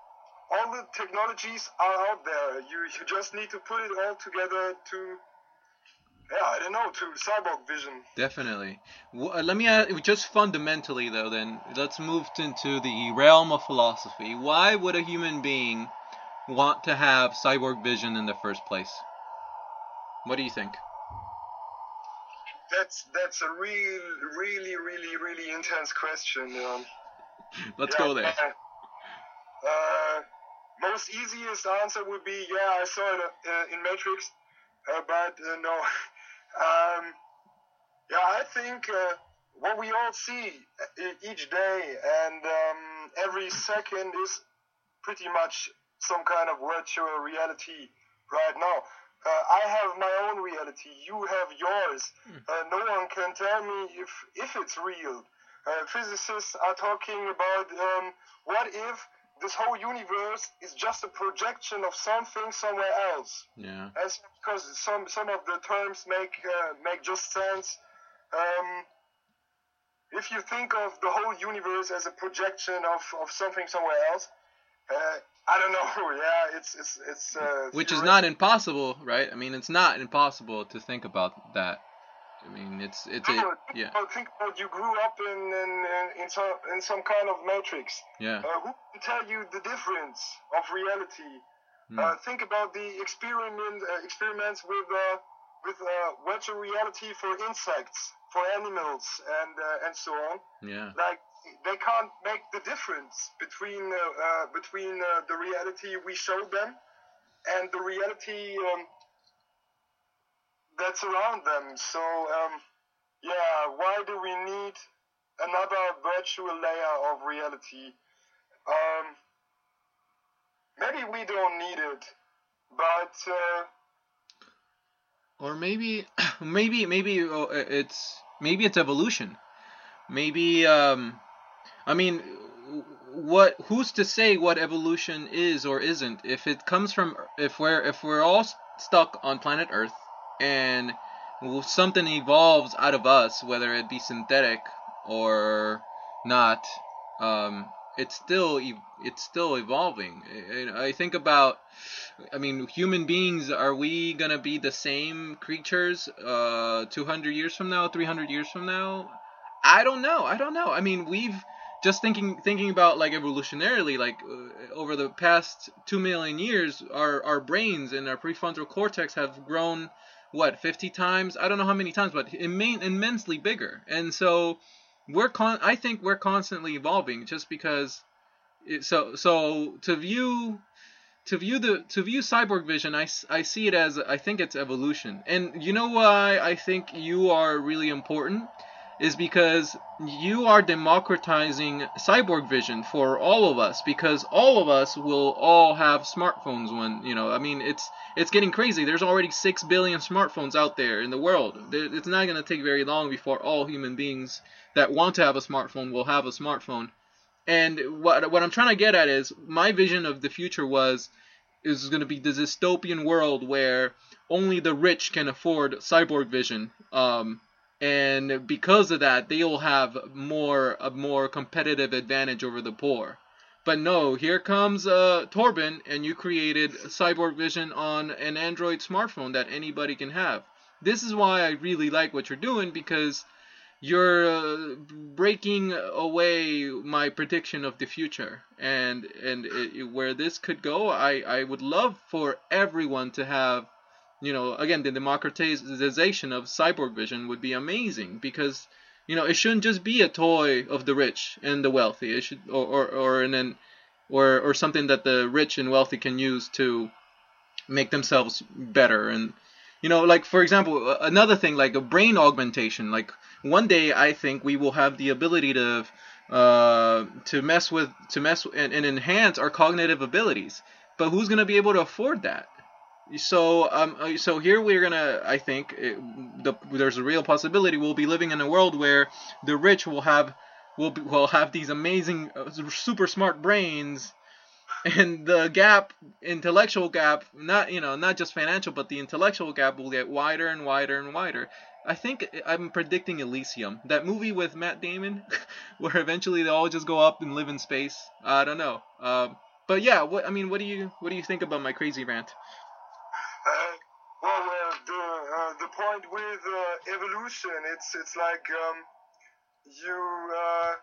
B: all the technologies are out there. You you just need to put it all together to yeah I don't know to cyborg vision.
A: Definitely. W- uh, let me ask, just fundamentally though. Then let's move into the realm of philosophy. Why would a human being want to have cyborg vision in the first place? What do you think?
B: That's that's a real really really really intense question. Um,
A: Let's
B: yeah,
A: go there.
B: Uh, uh, most easiest answer would be yeah I saw it uh, in Matrix, uh, but uh, no. um, yeah, I think uh, what we all see each day and um, every second is pretty much some kind of virtual reality right now. Uh, I have my own reality. You have yours. Uh, no one can tell me if if it's real. Uh, physicists are talking about um, what if this whole universe is just a projection of something somewhere else.
A: Yeah.
B: As because some some of the terms make uh, make just sense. Um, if you think of the whole universe as a projection of, of something somewhere else, uh, I don't know. Yeah, it's it's it's. Uh,
A: Which is not impossible, right? I mean, it's not impossible to think about that. I mean, it's it's a
B: think
A: yeah
B: about- think about you grew up in in, in, in some in some kind of matrix.
A: yeah
B: Uh, who can tell you the difference of reality?
A: Hmm.
B: Uh, think about the experiment uh, experiments with uh, with uh, virtual reality for insects, for animals, and uh, and so on.
A: yeah
B: Like they can't make the difference between uh, uh, between uh, the reality we show them and the reality um, that's around them. So um, yeah, why do we need another virtual layer of reality? Um, maybe we don't need it, but uh,
A: or maybe maybe maybe uh, it's maybe it's evolution maybe um i mean what who's to say what evolution is or isn't if it comes from if we're if we're all stuck on planet earth and something evolves out of us whether it be synthetic or not um it's still it's still evolving I- think about I mean, human beings, are we gonna be the same creatures uh 200 years from now, 300 years from now? I don't know. I don't know. I mean, we've just thinking thinking about like evolutionarily, like uh, over the past 2 million years, our our brains and our prefrontal cortex have grown what 50 times? I don't know how many times, but immen- immensely bigger. And so we're con I think we're constantly evolving just because it, so so to view to view the to view cyborg vision I, I see it as i think it's evolution and you know why i think you are really important is because you are democratizing cyborg vision for all of us because all of us will all have smartphones when you know i mean it's it's getting crazy. There's already 6 billion smartphones out there in the world. It's not going to take very long before all human beings that want to have a smartphone will have a smartphone. And what what I'm trying to get at is my vision of the future was is going to be the dystopian world where only the rich can afford cyborg vision. Um, and because of that, they will have more a more competitive advantage over the poor. But no, here comes uh, Torben, and you created Cyborg Vision on an Android smartphone that anybody can have. This is why I really like what you're doing because you're uh, breaking away my prediction of the future and and it, where this could go I, I would love for everyone to have you know again the democratization of cyborg vision would be amazing because you know it shouldn't just be a toy of the rich and the wealthy it should or or, or an or or something that the rich and wealthy can use to make themselves better and you know like for example another thing like a brain augmentation like one day I think we will have the ability to uh, to mess with to mess and, and enhance our cognitive abilities. But who's going to be able to afford that? So um uh, so here we're gonna I think it, the, there's a real possibility we'll be living in a world where the rich will have will be, will have these amazing uh, super smart brains and the gap intellectual gap not you know not just financial but the intellectual gap will get wider and wider and wider I think I'm predicting Elysium, that movie with Matt Damon, where eventually they all just go up and live in space. I don't know. Um, but yeah, what I mean, what do you what do you think about my crazy rant?
B: Uh, well, uh, the uh, with uh, evolution, it's it's like um, you. Uh,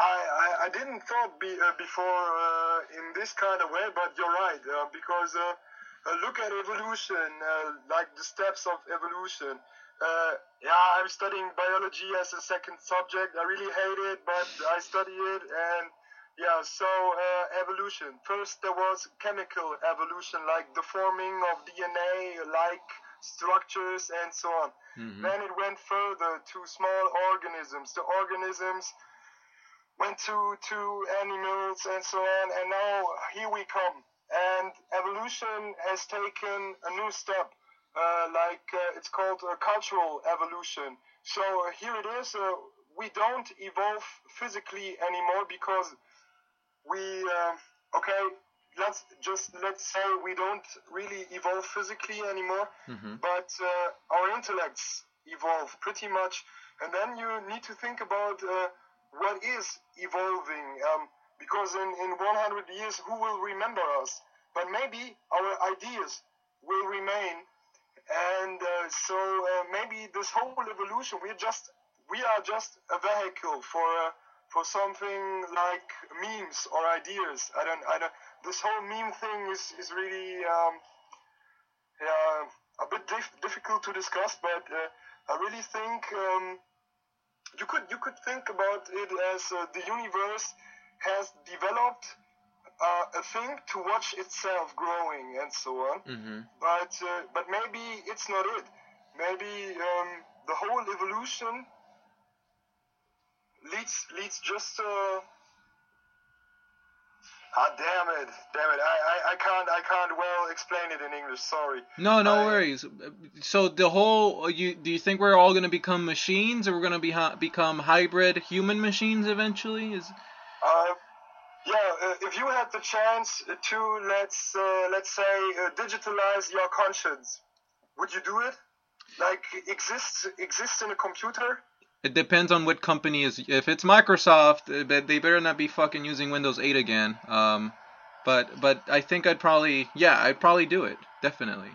B: I, I, I didn't thought be, uh, before in this kind of way, but you're right because uh, look at evolution, uh, like the steps of evolution. Uh, yeah, I'm studying biology as a second subject. I really hate it, but I study it, and yeah. So evolution. First, there was chemical evolution, like the forming of DNA, like structures and so on. Mm-hmm. Then it went further to small organisms. The organisms went to to animals and so on, and now here we come and evolution has taken a new step. Uh, like uh, it's called uh, cultural evolution. So here it is. Uh, we don't evolve physically anymore because we uh, okay. Let's just let's say we don't really evolve physically anymore, mm-hmm. but our intellects evolve pretty much. And then you need to think about what is evolving. Um, because in, in 100 years, who will remember us? But maybe our ideas will remain, and uh, so uh, maybe this whole evolution, we're just we are just a vehicle for uh, for something like memes or ideas. I don't I don't. This whole meme thing is is really um, a bit dif- difficult to discuss, but uh, I really think. Um, you could you could think about it as uh, the universe has developed uh, a thing to watch itself growing and so on. Mm-hmm. But uh, but maybe it's not it. Maybe um, the whole evolution leads leads just. Uh, Ah, damn it, damn it! I, I, I can't I can't well explain it in English. Sorry.
A: No, no I, worries. So the whole you do you think we're all gonna become machines, or we're gonna be become hybrid human machines eventually? Is
B: uh, yeah, uh, if you had the chance to let's uh, let's say uh, digitalize your conscience, would you do it? Like exist exists in a computer?
A: It depends on what company is. If it's Microsoft, uh, they better not be fucking using Windows 8 again. Um, but but I think I'd probably yeah I'd probably do it definitely.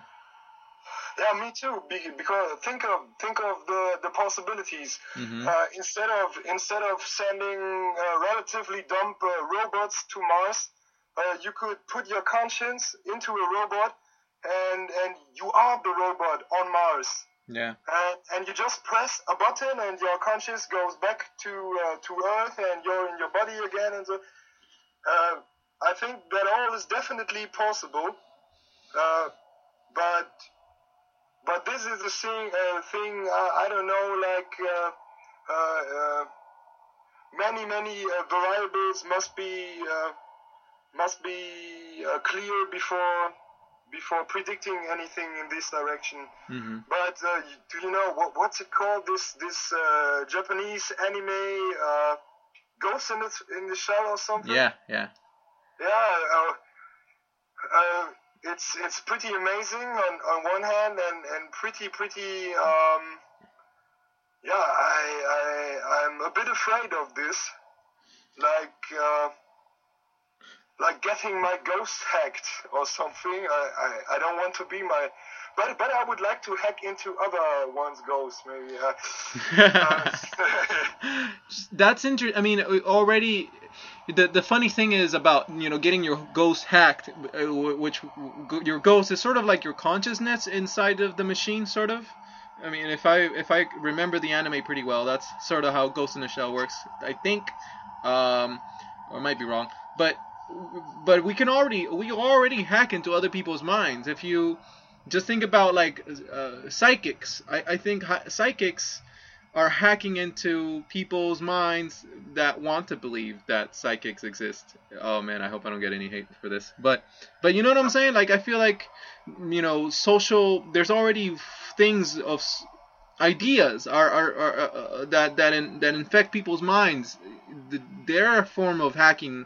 B: Yeah, me too. Because think of think of the the possibilities. Mm-hmm. Uh, instead of instead of sending uh, relatively dumb uh, robots to Mars, uh, you could put your conscience into a robot, and and you are the robot on Mars.
A: Yeah.
B: And, and you just press a button, and your conscience goes back to uh, to Earth, and you're in your body again, and so. Uh, I think that all is definitely possible, but but this is the thing. Uh, thing uh, I don't know, like uh, uh, uh many many uh, variables must be must be clear before before predicting anything in this direction. Mm-hmm. But do you know what, what's it called? This this Japanese anime, Ghost in the in the Shell or something?
A: Yeah, yeah.
B: Yeah it's it's pretty amazing on, on one hand and, and pretty pretty um, yeah I, I I'm a bit afraid of this like uh, like getting my ghost hacked or something I, I, I don't want to be my but but I would like to hack into other one's ghosts maybe uh,
A: that's interesting I mean already the the funny thing is about you know getting your ghost hacked, uh, which your ghost is sort of like your consciousness inside of the machine, sort of. I mean, if I if I remember the anime pretty well, that's sort of how Ghost in the Shell works. I think, um, or I might be wrong, but but we can already we already hack into other people's minds. If you just think about like uh, psychics, I I think psychics are hacking into people's minds that want to believe that psychics exist. Oh man, I hope I don't get any hate for this. But but you know what I'm saying? Like I feel like you know social there's already things of ideas are, are, are uh, uh, that that in, that infect people's minds. They're a form of hacking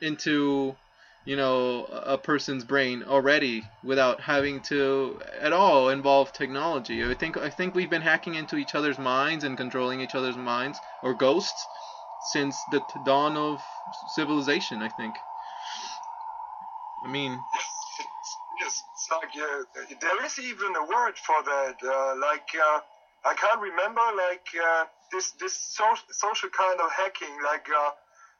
A: into you know a person's brain already without having to at all involve technology. I think I think we've been hacking into each other's minds and controlling each other's minds or ghosts since the dawn of civilization. I think. I mean.
B: Yes, it's like uh, there is even a word for that. Uh, like uh, I can't remember like uh, this this so- social kind of hacking like uh,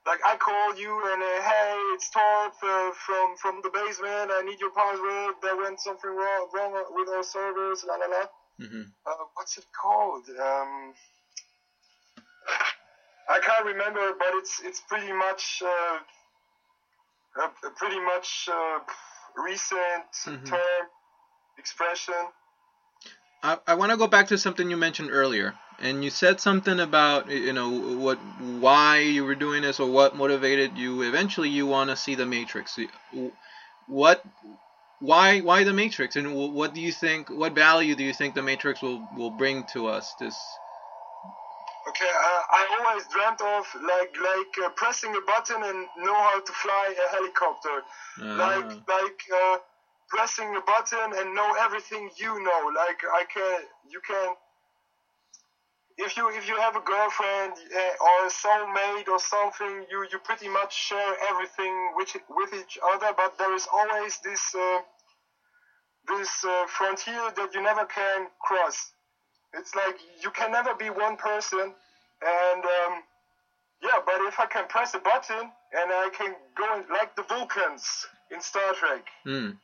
B: like I call you and uh, hey, it's Torp uh, from from the basement. I need your password. There went something wrong, wrong with our servers. La la la. Mm-hmm. Uh, what's it called? Um, I can't remember, but it's it's pretty much uh, a, a pretty much uh, recent mm-hmm. term expression.
A: I, I want to go back to something you mentioned earlier and you said something about you know what why you were doing this or what motivated you. Eventually you want to see the matrix. What why why the matrix? And what do you think what value do you think the matrix will will bring to us this?
B: Okay uh, i always dreamt of like like uh, pressing a button and know how to fly a helicopter. Uh. like like uh, pressing a button and know everything you know. Like i can you can if you if you have a girlfriend uh, or a soulmate or something, you you pretty much share everything with with each other. But there is always this uh, this uh, frontier that you never can cross. It's like you can never be one person, and um, yeah. But if I can press a button and I can go in, like the Vulcans in Star Trek. Mm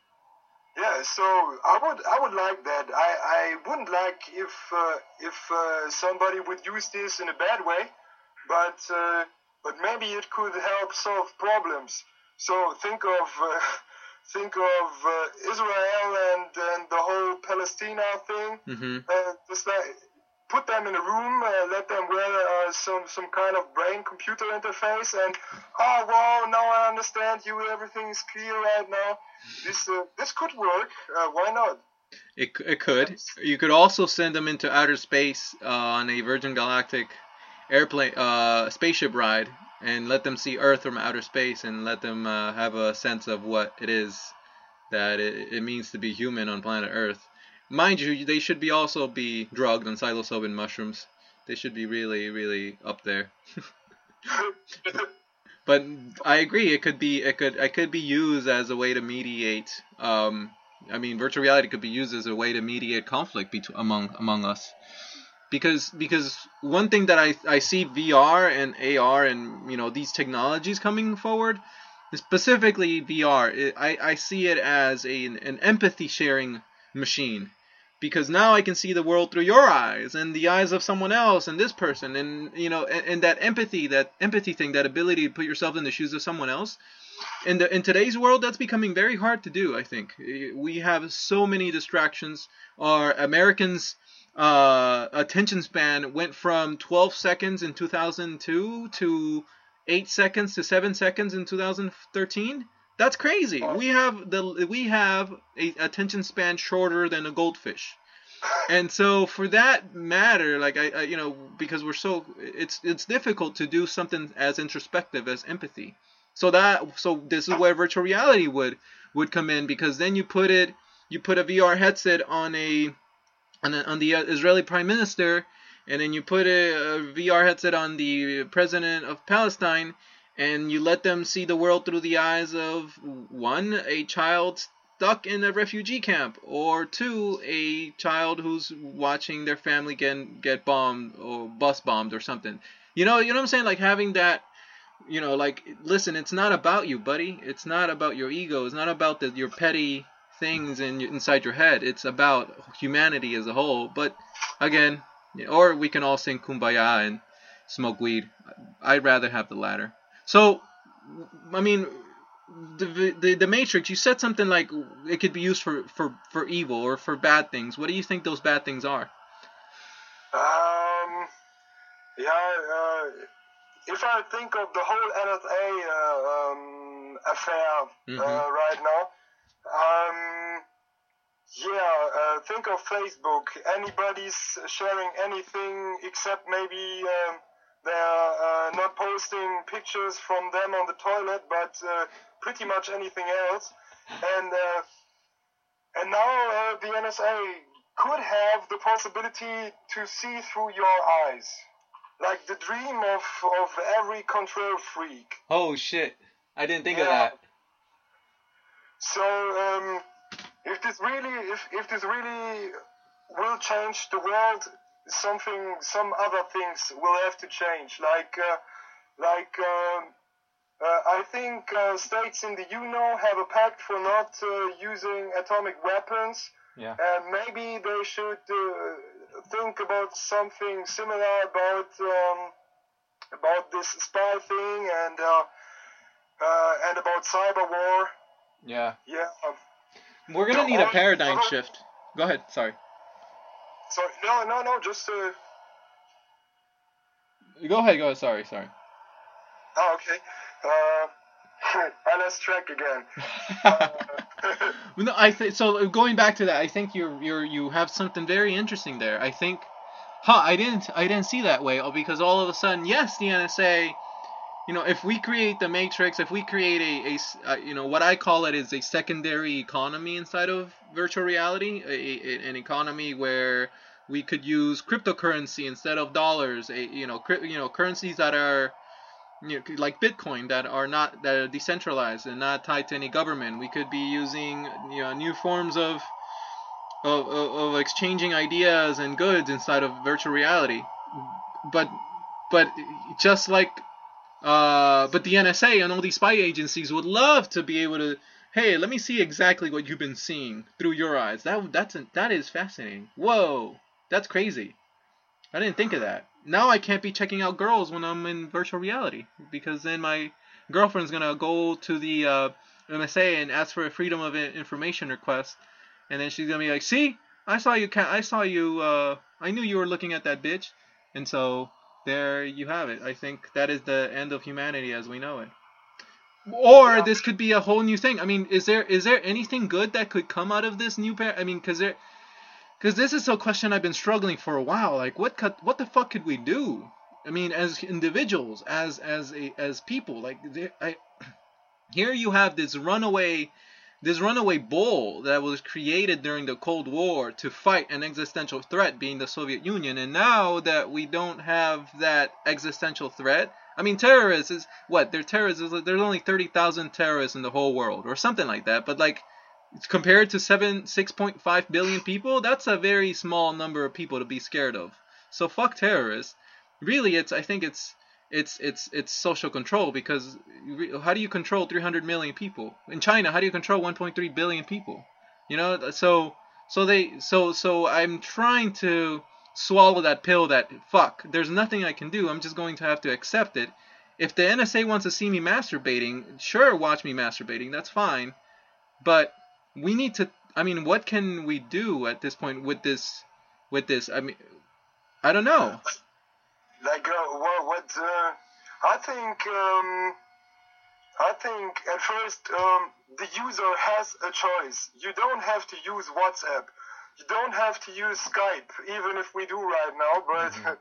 B: yeah, so I would I would like that. I, I wouldn't like if uh, if uh, somebody would use this in a bad way, but uh, but maybe it could help solve problems. So think of uh, think of uh, Israel and and the whole Palestina thing. Mm-hmm. Uh, just like put them in a room, uh, let them wear uh, some some kind of brain computer interface, and oh wow, now I understand you. Everything is clear right now. This uh, this could work. Uh, why not?
A: It it could. You could also send them into outer space uh, on a Virgin Galactic airplane uh, spaceship ride, and let them see Earth from outer space, and let them have a sense of what it is that it, it means to be human on planet Earth Mind you, they should be also be drugged on psilocybin mushrooms. They should be really, really up there. but I agree. It could be. It could. It could be used as a way to mediate. Um, I mean, virtual reality could be used as a way to mediate conflict between among among us. Because because one thing that I I see VR and AR and you know these technologies coming forward, specifically VR, I I see it as a an empathy sharing machine. Because now I can see the world through your eyes and the eyes of someone else and this person and you know and, and, that empathy that empathy thing that ability to put yourself in the shoes of someone else. In the in today's world that's becoming very hard to do I think. We have so many distractions. Our Americans uh, attention span went from 12 seconds in 2002 to 8 seconds to 7 seconds in 2013 that's crazy. Oh. We have the we have a attention span shorter than a goldfish. And so for that matter, like I, I, you know, because we're so it's it's difficult to do something as introspective as empathy. So that so this is where virtual reality would would come in because then you put it you put a VR headset on a on, a, on the uh, Israeli prime minister and then you put a, a VR headset on the president of Palestine and you let them see the world through the eyes of one a child stuck in a refugee camp or two a child who's watching their family get get bombed or bus bombed or something. You know you know what i'm saying? Like having that you know like listen it's not about you buddy. It's not about your ego. It's not about the, your petty things in inside your head. It's about humanity as a whole. But again or we can all sing kumbaya and smoke weed. I'd rather have the latter so i mean the, the the Matrix, you said something like it could be used for, for, for evil or for bad things. What do you think those bad things are?
B: Um, yeah, uh, if I think of the whole NSA uh, um, affair mm-hmm. uh, right now, um, yeah, uh, think of Facebook. Anybody's sharing anything except maybe. Um, they're uh, not posting pictures from them on the toilet, but uh, pretty much anything else. And uh, and now uh, the NSA could have the possibility to see through your eyes, like the dream of of every control freak.
A: Oh shit! I didn't think yeah. of that.
B: So um, if this really if if this really will change the world something, some other things will have to change. Like, uh, like um, uh, I think uh, states in the UNO have a pact for not uh, using atomic weapons.
A: Yeah.
B: And maybe they should uh, think about something similar about um, about this spy thing and uh, and about cyber war.
A: Yeah.
B: Yeah.
A: We're gonna need a paradigm shift. Go ahead. Sorry.
B: Sorry, no, no, no, just uh.
A: Go ahead, go ahead. Sorry, sorry.
B: Oh, okay. Uh, I lost track again. uh,
A: no, I think so. Going back to that, I think you're you're you have something very interesting there. I think, huh? I didn't I didn't see that way. Oh, because all of a sudden, yes, the NSA you know, if we create the matrix, if we create a, a uh, you know, what I call it is a secondary economy inside of virtual reality, a, a, an economy where we could use cryptocurrency instead of dollars, a, you know, cri- you know, currencies that are you know, like Bitcoin that are not that are decentralized and not tied to any government. We could be using you know new forms of of, of exchanging ideas and goods inside of virtual reality. But but just like uh, but the NSA and all these spy agencies would love to be able to, hey, let me see exactly what you've been seeing through your eyes. That that's that is fascinating. Whoa, that's crazy. I didn't think of that. Now I can't be checking out girls when I'm in virtual reality because then my girlfriend's gonna go to the uh, NSA and ask for a freedom of information request, and then she's gonna be like, "See, I saw you. I saw you. Uh, I knew you were looking at that bitch," and so there you have it. I think that is the end of humanity as we know it. Or this could be a whole new thing. I mean, is there is there anything good that could come out of this new pair? I mean, because there, because this is a question I've been struggling for a while. Like, what could, what the fuck could we do? I mean, as individuals, as as a, as people, like, I, here you have this runaway this runaway bull that was created during the Cold War to fight an existential threat, being the Soviet Union, and now that we don't have that existential threat, I mean, terrorists is what? They're terrorists. There's only 30,000 terrorists in the whole world, or something like that. But like, compared to seven, 6.5 billion people, that's a very small number of people to be scared of. So fuck terrorists. Really, it's I think it's it's it's it's social control because how do you control 300 million people in China? How do you control 1.3 billion people? You know, so so they so so I'm trying to swallow that pill that fuck. There's nothing I can do. I'm just going to have to accept it. If the NSA wants to see me masturbating, sure, watch me masturbating. That's fine. But we need to. I mean, what can we do at this point with this? With this, I mean, I don't know
B: like uh, what, what uh, I think um, I think at first um, the user has a choice. You don't have to use WhatsApp. You don't have to use Skype, even if we do right now. But mm-hmm.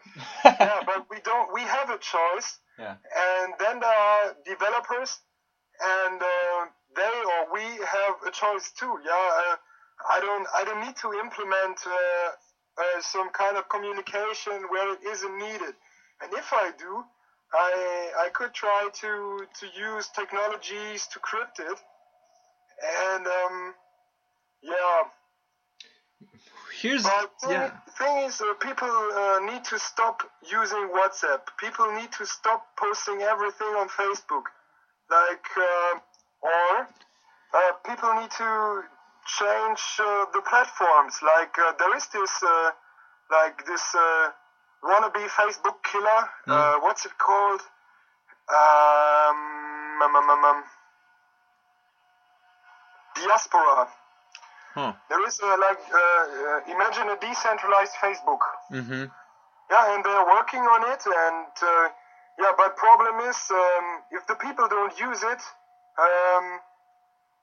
B: yeah, but we don't. We have a choice.
A: Yeah.
B: And then there are developers, and uh, they or we have a choice too. Yeah, uh, I don't I don't need to implement uh, uh, some kind of communication where it isn't needed. And if I do, I I could try to to use technologies to crypt it. And um, yeah.
A: Here's
B: But thing,
A: yeah.
B: thing is, uh, people uh, need to stop using WhatsApp. People need to stop posting everything on Facebook. Like, uh, or uh, people need to change uh, the platforms. Like, uh, there is this, uh, like this uh, wannabe Facebook killer. Uh, what's it called? Um, um, um, um, diaspora. There is uh, like uh, uh, imagine a decentralized Facebook.
A: Mm-hmm.
B: Yeah, and they're working on it, and uh, yeah, but problem is um, if the people don't use it, um,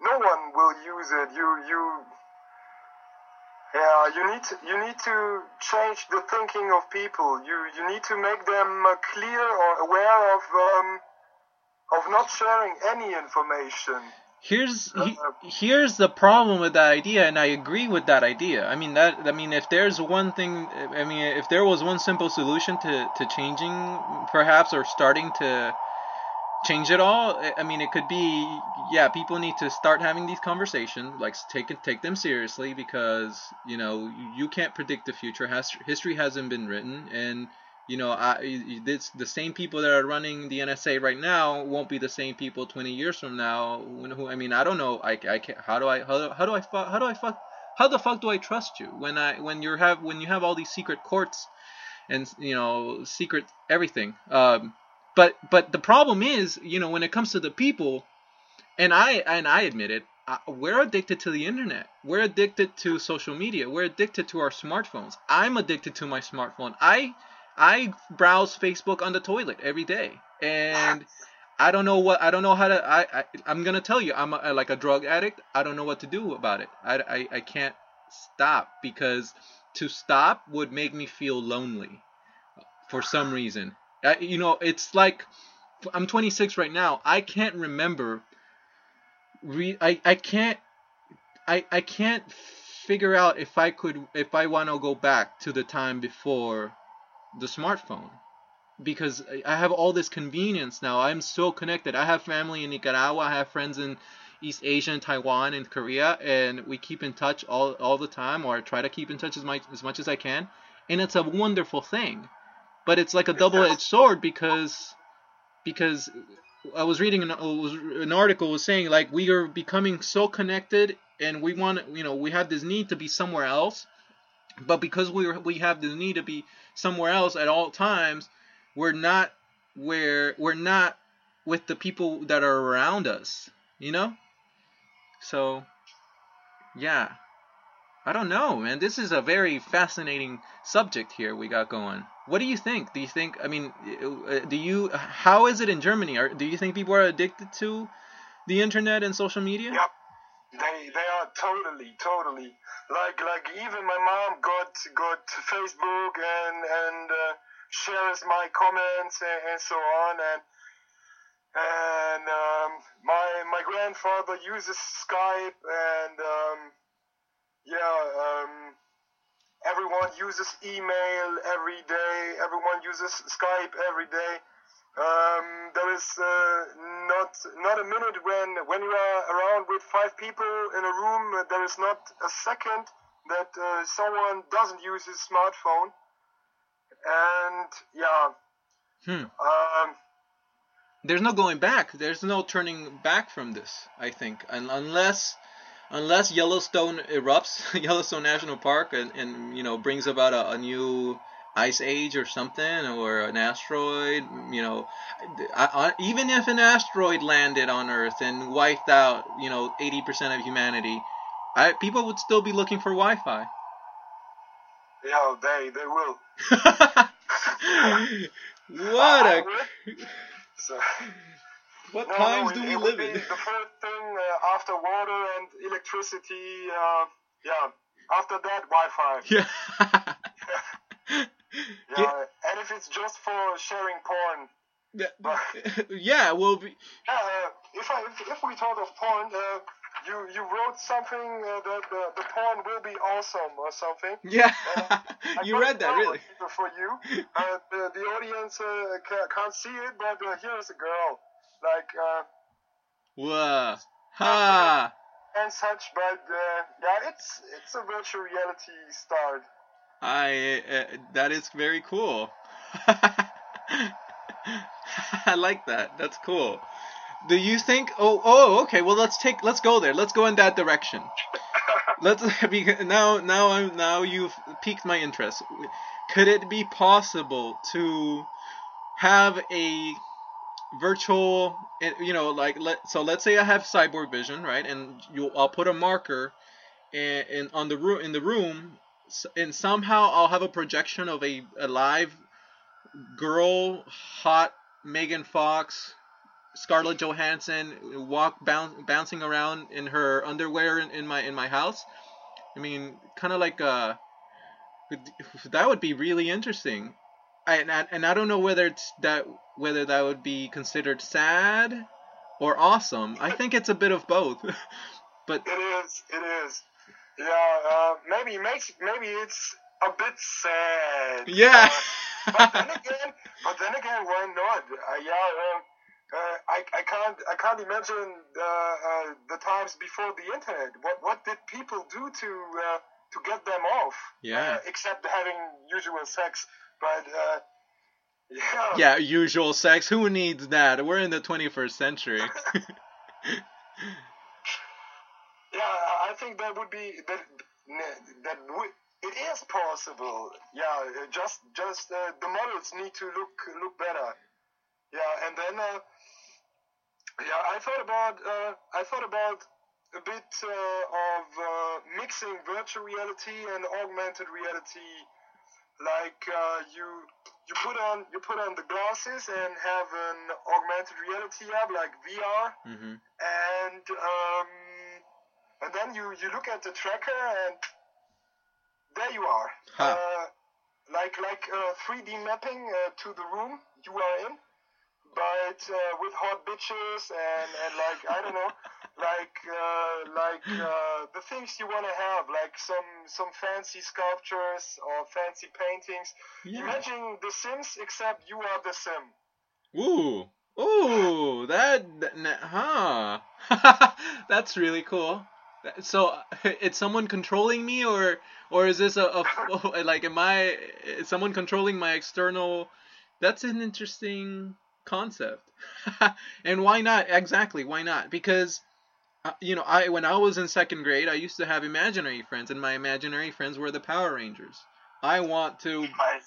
B: no one will use it. You you. Yeah, you need to, you need to change the thinking of people. You you need to make them uh, clear or aware of um, of not sharing any information.
A: Here's he,
B: Uh,
A: here's the problem with that idea, and I agree with that idea. I mean that I mean if there's one thing, I mean if there was one simple solution to to changing perhaps or starting to change it all, I- mean it could be yeah people need to start having these conversations, like take take them seriously because you know you can't predict the future. History hasn't been written, and you know, I, this, the same people that are running the NSA right now won't be the same people 20 years from now. When, who, I mean, I don't know. I, I can't, how do I, how, do- how do I, how do I fuck, how the fuck do I trust you when I, when you have, when you have all these secret courts and, you know, secret everything. Um, but, but the problem is, you know, when it comes to the people, and I, and I admit it, we're addicted to the internet. We're addicted to social media. We're addicted to our smartphones. I'm addicted to my smartphone. I I browse Facebook on the toilet every day, and I don't know what I don't know how to. I, I I'm gonna tell you, I'm a, like a drug addict. I don't know what to do about it. I, I I can't stop because to stop would make me feel lonely for some reason. You know, it's like I'm 26 right now. I can't remember. Re, I I can't. I I can't figure out if I could if I want to go back to the time before the smartphone because I- I have all this convenience now. I'm so connected. I have family in Nicaragua. I have friends in East Asia, and Taiwan, and Korea, and we keep in touch all, all the time, or I try to keep in touch as much as much as I can, and it's a wonderful thing. But it's like a double-edged sword because because I was reading an, uh, was an article was saying like we are becoming so connected, and we want you know we have this need to be somewhere else, but because we we have this need to be somewhere else at all times, we're not where we're not with the people that are around us, you know? So yeah. I don't know, man. This is a very fascinating subject here we got going. What do you think? Do you think I mean, uh, do you how is it in Germany? Are, do you think people are addicted to the internet and social media?
B: Yep. They they are totally totally like like even my mom got got Facebook and and uh, shares my comments and, and so on and and um, my my grandfather uses Skype and um, yeah um, everyone uses email every day everyone uses Skype every day um, there is uh, not not a minute when when you are around with five people in a room. There is not a second that uh, someone doesn't use his smartphone. And yeah,
A: Hmm.
B: um,
A: there's no going back. There's no turning back from this. I think, Un- unless unless Yellowstone erupts, Yellowstone National Park, and, and you know brings about a, a new ice age or something, or an asteroid. You know, I, I, even if an asteroid landed on Earth and wiped out, you know, 80% of humanity, I, people would still be looking for Wi-Fi.
B: yeah, they they will.
A: what a
B: So,
A: what
B: no,
A: times
B: no,
A: do we live in?
B: the first thing uh, after water and electricity. Uh, yeah, after that, Wi-Fi.
A: Yeah.
B: Yeah, and if it's just for sharing porn.
A: Yeah, yeah, well, be-
B: Yeah, uh, if I, if, if we talk of porn, uh, you you wrote something uh, that uh, the porn will be awesome or something.
A: Yeah, you read that really.
B: For you, uh, the, the audience uh, can't see it, but uh, here's a girl, like uh,
A: Whoa, ha!
B: and such. But uh, yeah, it's it's a virtual reality start.
A: I uh, that is very cool. I like that. That's cool. Do you think? Oh, oh, okay. Well, let's take. Let's go there. Let's go in that direction. Let's because now, now I'm now you've piqued my interest. Could it be possible to have a virtual, you know, like let so let's say I have cyborg vision, right? And you, I'll put a marker in, in on the room in the room, and somehow I'll have a projection of a, a live girl, hot Megan Fox, Scarlett Johansson walk bounce, bouncing around in her underwear in, in my in my house. I mean, kind of like uh, that would be really interesting. I, and, I, and I don't know whether it's that whether that would be considered sad or awesome. I think it's a bit of both. but
B: It is. It is. Yeah. Uh, maybe makes maybe it's a bit sad.
A: yeah.
B: Uh, but then again, but then again, why not? Uh, yeah. Um, uh, I, I can't I can't imagine uh, uh, the times before the internet. What what did people do to uh, to get them off?
A: Yeah.
B: Except having usual sex, but uh, yeah.
A: yeah, usual sex. Who needs that? We're in the 21st century.
B: Yeah, I think that would be that that would it is possible. Yeah, just just uh, the models need to look look better. Yeah, and then uh, yeah, I thought about uh, I thought about a bit uh, of uh, mixing virtual reality and augmented reality. Like uh, you you put on you put on the glasses and have an augmented reality app like VR
A: hmm
B: and um, and then you you look at the tracker and there you are
A: Huh.
B: uh, like like uh, 3D mapping uh, to the room you are in but uh, with hot bitches and, and like I don't know like uh, like uh, the things you want to have like some some fancy sculptures or fancy paintings
A: Yeah.
B: imagine the Sims except you are the Sim
A: Ooh. Ooh, that, that huh. That's really cool. So, it's someone controlling me, or or is this a, a like am I is someone controlling my external? That's an interesting concept. and why not? Exactly, why not? Because you know, I when I was in second grade, I used to have imaginary friends, and my imaginary friends were the Power Rangers. I want to I,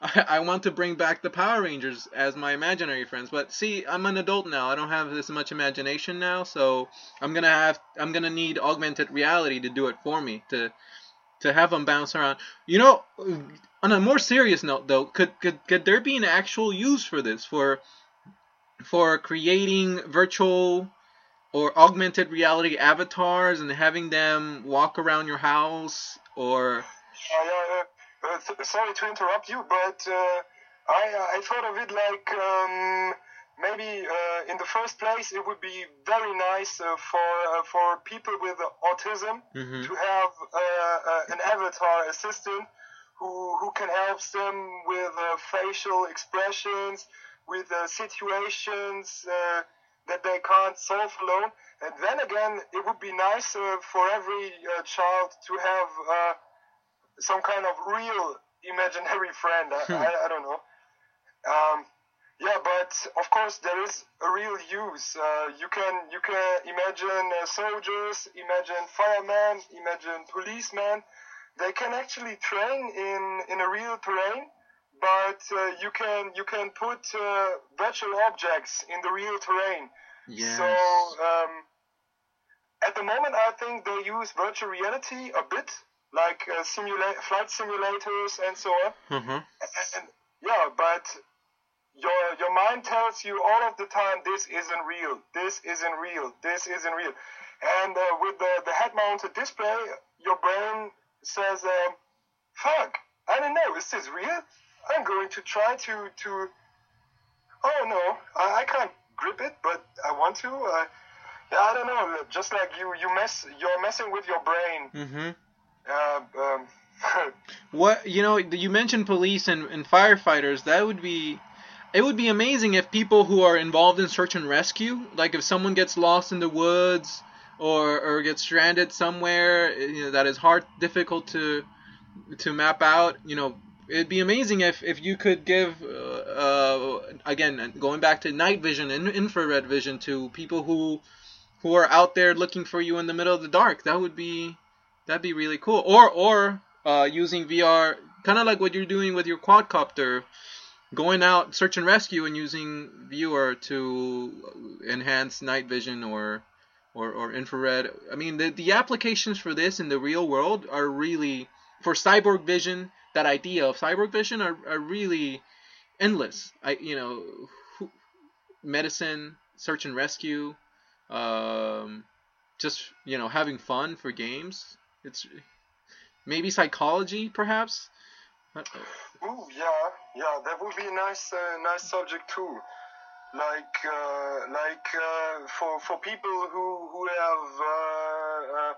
A: I want to bring back the Power Rangers as my imaginary friends, but see, I'm an adult now. I don't have this much imagination now, so I'm gonna have I'm gonna need augmented reality to do it for me to to have them bounce around. You know, on a more serious note, though, could could could there be an actual use for this for for creating virtual or augmented reality avatars and having them walk around your house or
B: Uh, uh, uh, th- sorry to interrupt you, but uh, I uh, I thought of it like um, maybe uh, in the first place it would be very nice uh, for uh, for people with autism
A: Mhm.
B: to have uh, uh, an avatar assistant who who can help them with uh, facial expressions, with uh, situations uh, that they can't solve alone. And then again, it would be nice uh, for every uh, child to have uh, some kind of real imaginary friend. I, I, I don't know. Um, yeah, but of course there is a real use. Uh, you can you can imagine uh, soldiers, imagine firemen, imagine policemen. They can actually train in in a real terrain, but uh, you can you can put uh, virtual objects in the real terrain.
A: yes.
B: So um, at the moment, I think they use virtual reality a bit, like uh, simula- flight simulators and so on.
A: uh-huh.
B: And, yeah, but your your mind tells you all of the time this isn't real, this isn't real, this isn't real. And uh, with the, the head-mounted display, your brain says, um, "Fuck, I don't know, is this real? I'm going to try to to. Oh no, I, I can't grip it, but I want to. Uh, Yeah, I don't know. Just like you, you mess, you're messing with your brain.
A: Mm-hmm.
B: Uh, um,
A: What you know, you mentioned police and, and firefighters. That would be, it would be amazing if people who are involved in search and rescue, like if someone gets lost in the woods or or gets stranded somewhere, you know, that is hard, difficult to to map out. You know, it'd be amazing if if you could give, uh, uh, again, going back to night vision and infrared vision to people who who are out there looking for you in the middle of the dark. That would be that'd be really cool. Or or uh, using VR, kind of like what you're doing with your quadcopter, going out search and rescue and using ViewR to enhance night vision or or, or infrared. I mean, the the applications for this in the real world are really for cyborg vision. That idea of cyborg vision are, are really endless. I you know, who- medicine, search and rescue, um, just you know having fun for games. It's maybe psychology, perhaps.
B: Oh yeah, yeah, that would be a nice, uh, nice subject too. Like, uh, like uh, for for people who who have uh, uh,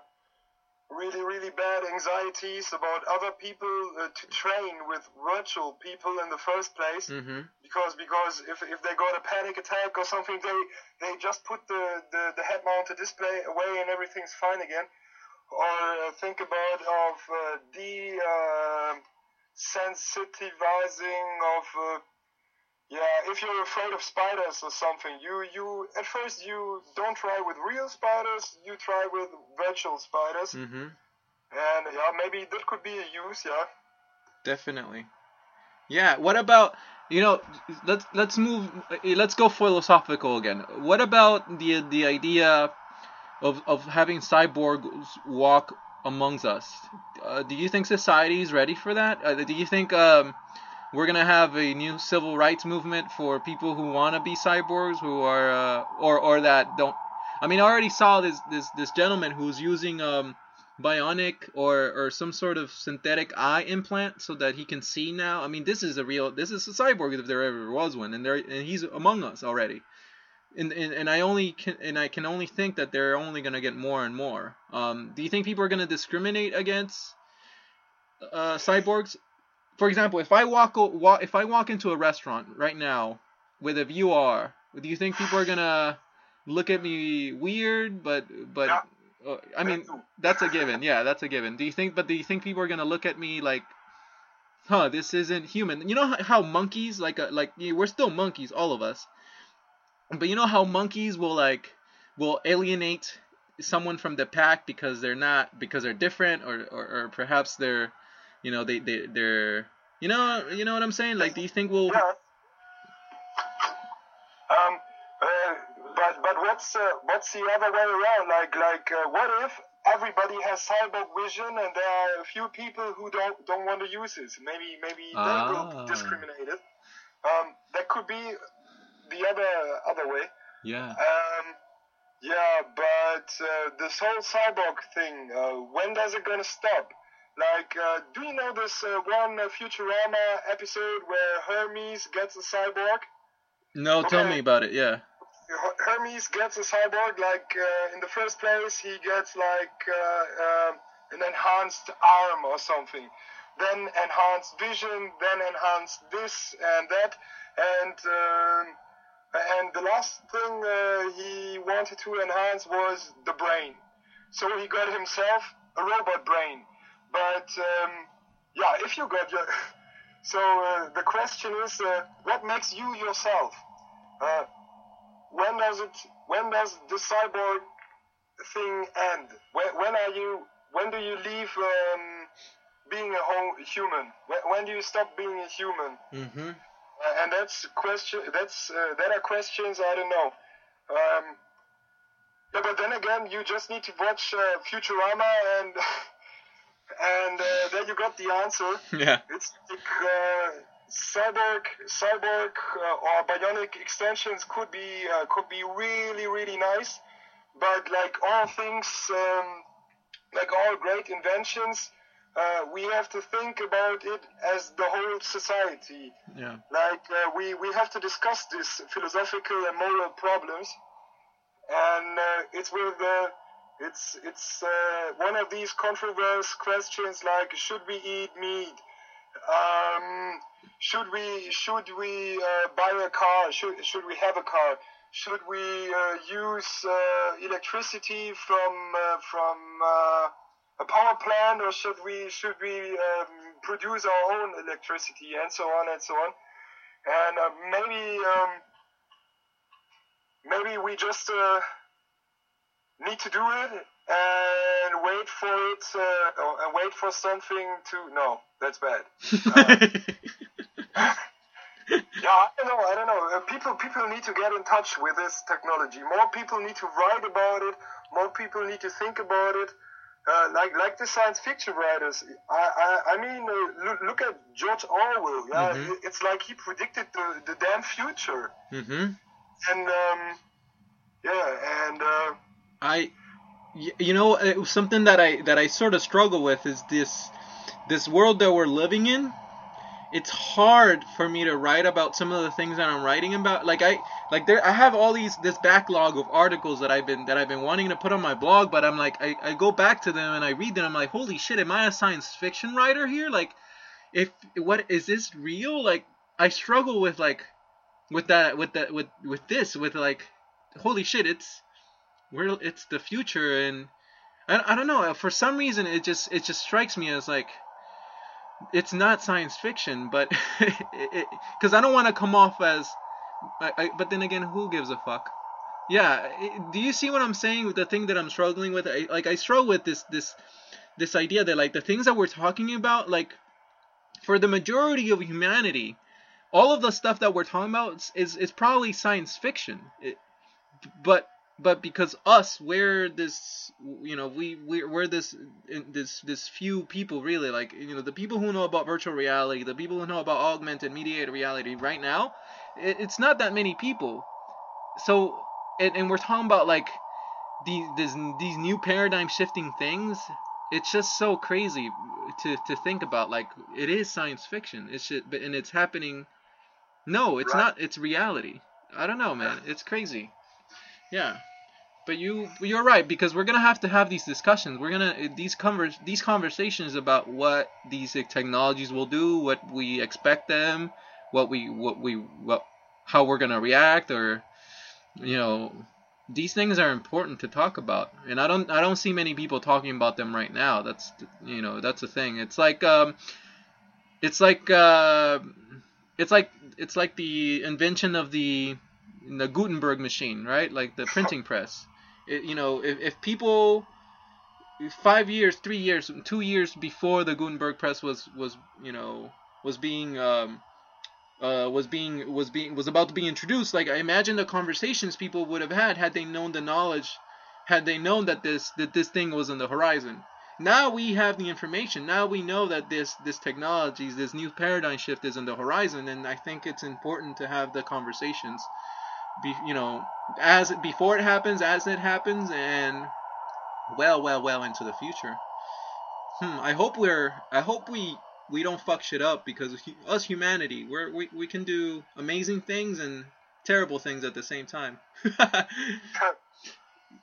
B: really really bad anxieties about other people uh, to train with virtual people in the first place.
A: Mm-hmm.
B: Because because if, if they got a panic attack or something, they they just put the, the, the head mounted display away and everything's fine again. Or uh, think about of uh, de uh, sensitivizing of uh, yeah if you're afraid of spiders or something you you at first you don't try with real spiders you try with virtual spiders
A: Mm-hmm.
B: and yeah maybe that could be a use yeah
A: Definitely. Yeah. What about you know? Let's let's move. Let's go philosophical again. What about the the idea of of having cyborgs walk amongst us? Uh, do you think society is ready for that? Uh, do you think um, we're gonna have a new civil rights movement for people who want to be cyborgs, who are uh, or or that don't? I mean, I already saw this this this gentleman who's using um bionic or or some sort of synthetic eye implant so that he can see now. I mean, this is a real this is a cyborg if there ever was one, and there and he's among us already. And, and, and I only can and I can only think that they're only gonna get more and more. Um, do you think people are gonna discriminate against uh, cyborgs? For example, if I walk, if I walk into a restaurant right now with a VR, do you think people are gonna look at me weird? But but
B: Yeah.
A: uh, I mean, that's a given. Yeah, that's a given. Do you think? But do you think people are gonna look at me like, huh, this isn't human? You know how, how monkeys like uh, like yeah, we're still monkeys, all of us. But you know how monkeys will like will alienate someone from the pack because they're not because they're different or or, or perhaps they're you know they they they're you know you know what I'm saying? Like, do you think we'll
B: Yeah. Um, uh, but but what's uh, what's the other way around? Like like uh, what if everybody has cyborg vision and there are a few people who don't don't want to use it? Maybe maybe they
A: Ah.
B: will be discriminated. Um, that could be the other other way.
A: yeah
B: Um, yeah, but uh, this whole cyborg thing, uh, when does it gonna stop? Like, uh, do you know this uh, one uh, Futurama episode where Hermes gets a cyborg?
A: no tell me about it yeah
B: Hermes gets a cyborg. Like uh, in the first place, he gets like uh, um an enhanced arm or something, then enhanced vision, then enhanced this and that, and um, and the last thing uh, he wanted to enhance was the brain. So he got himself a robot brain. But um, yeah, if you got your so uh, the question is, uh, what makes you yourself? Uh, when does it when does the cyborg thing end? When, when are you when do you leave um, being a whole human? When, when do you stop being a human?
A: Mm-hmm.
B: Uh, and that's question that's uh, that are questions i don't know. Um, yeah, but then again you just need to watch uh, futurama and and uh, then you got the answer
A: yeah
B: it's like uh, cyborg, cyborg uh, or bionic extensions could be uh, could be really really nice, but like all things, um, like all great inventions, uh, we have to think about it as the whole society.
A: yeah
B: Like uh, we we have to discuss these philosophical and moral problems. and uh, it's with uh, it's it's uh, one of these controversial questions like should we eat meat? Um, should we should we uh, buy a car? Should should we have a car? Should we uh, use uh, electricity from uh, from uh, a power plant, or should we should we um, produce our own electricity, and so on and so on? And maybe um, maybe we just need to do it and wait for it uh, and wait for something to no that's bad. Uh, yeah i don't know i don't know. Uh, people people need to get in touch with this technology. More people need to write about it. More people need to think about it. Uh, like like the science fiction writers. I i, I mean uh, look, look at george orwell yeah?
A: Mhm.
B: it's like he predicted the, the damn future.
A: Mm-hmm.
B: and um yeah and uh
A: I, you know, it was something that I that I sort of struggle with is this this world that we're living in. It's hard for me to write about some of the things that I'm writing about. Like I like there I have all these this backlog of articles that I've been that I've been wanting to put on my blog, but I'm like I, I go back to them and I read them. I'm like, holy shit, am I a science fiction writer here? Like, if what is this real? Like I struggle with like with that with that with with this with like holy shit, it's we're it's the future and I, I don't know uh, for some reason it just it just strikes me as like it's not science fiction but because I don't want to come off as I, I, but then again who gives a fuck? Yeah do you see what I'm saying with the thing that I'm struggling with? I, like I struggle with this this this idea that like the things that we're talking about like for the majority of humanity all of the stuff that we're talking about is is, is probably science fiction. It, but but because us we're this you know we we we're this this this few people really. Like you know the people who know about virtual reality the people who know about augmented mediated reality right now it, it's not that many people. So and, and we're talking about like these this, these new paradigm shifting things it's just so crazy to to think about. Like it is science fiction. It's just, but and it's happening. No it's
B: Right.
A: not. It's reality. I don't know man. It's crazy yeah. But you you're right because we're gonna have to have these discussions. We're gonna these convers these conversations about what these technologies will do what we expect them what we what we what how we're gonna react or you know these things are important to talk about. And i don't i don't see many people talking about them right now. That's you know that's the thing. It's like um it's like uh it's like it's like the invention of the the gutenberg machine right like the printing press it, you know if, if people five years three years two years before the gutenberg press was was you know was being um uh, was being was being was about to be introduced. Like I imagine the conversations people would have had had they known the knowledge, had they known that this that this thing was on the horizon. Now we have the information. Now we know that this this technology, this new paradigm shift is on the horizon, and I think it's important to have the conversations. Be, you know, as before it happens, as it happens, and well, well, well into the future. Hmm. I hope we're. I hope we we don't fuck shit up because us humanity, we're, we we can do amazing things and terrible things at the same time.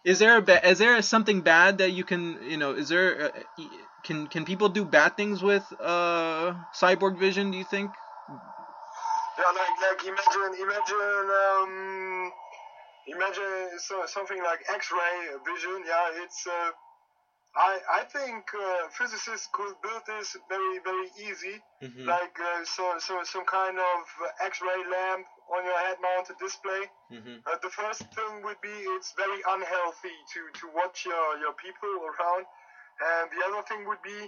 A: is there a ba- is there something bad that you can you know is there uh, e- can can people do bad things with uh cyborg vision? Do you think?
B: Yeah, like like imagine imagine um imagine so, something like X-ray vision. Yeah, it's uh, I I think uh, physicists could build this very very easy.
A: Mm-hmm.
B: Like uh, so so some kind of X-ray lamp on your head-mounted display.
A: Mm-hmm.
B: Uh, the first thing would be it's very unhealthy to, to watch your, your people around. And the other thing would be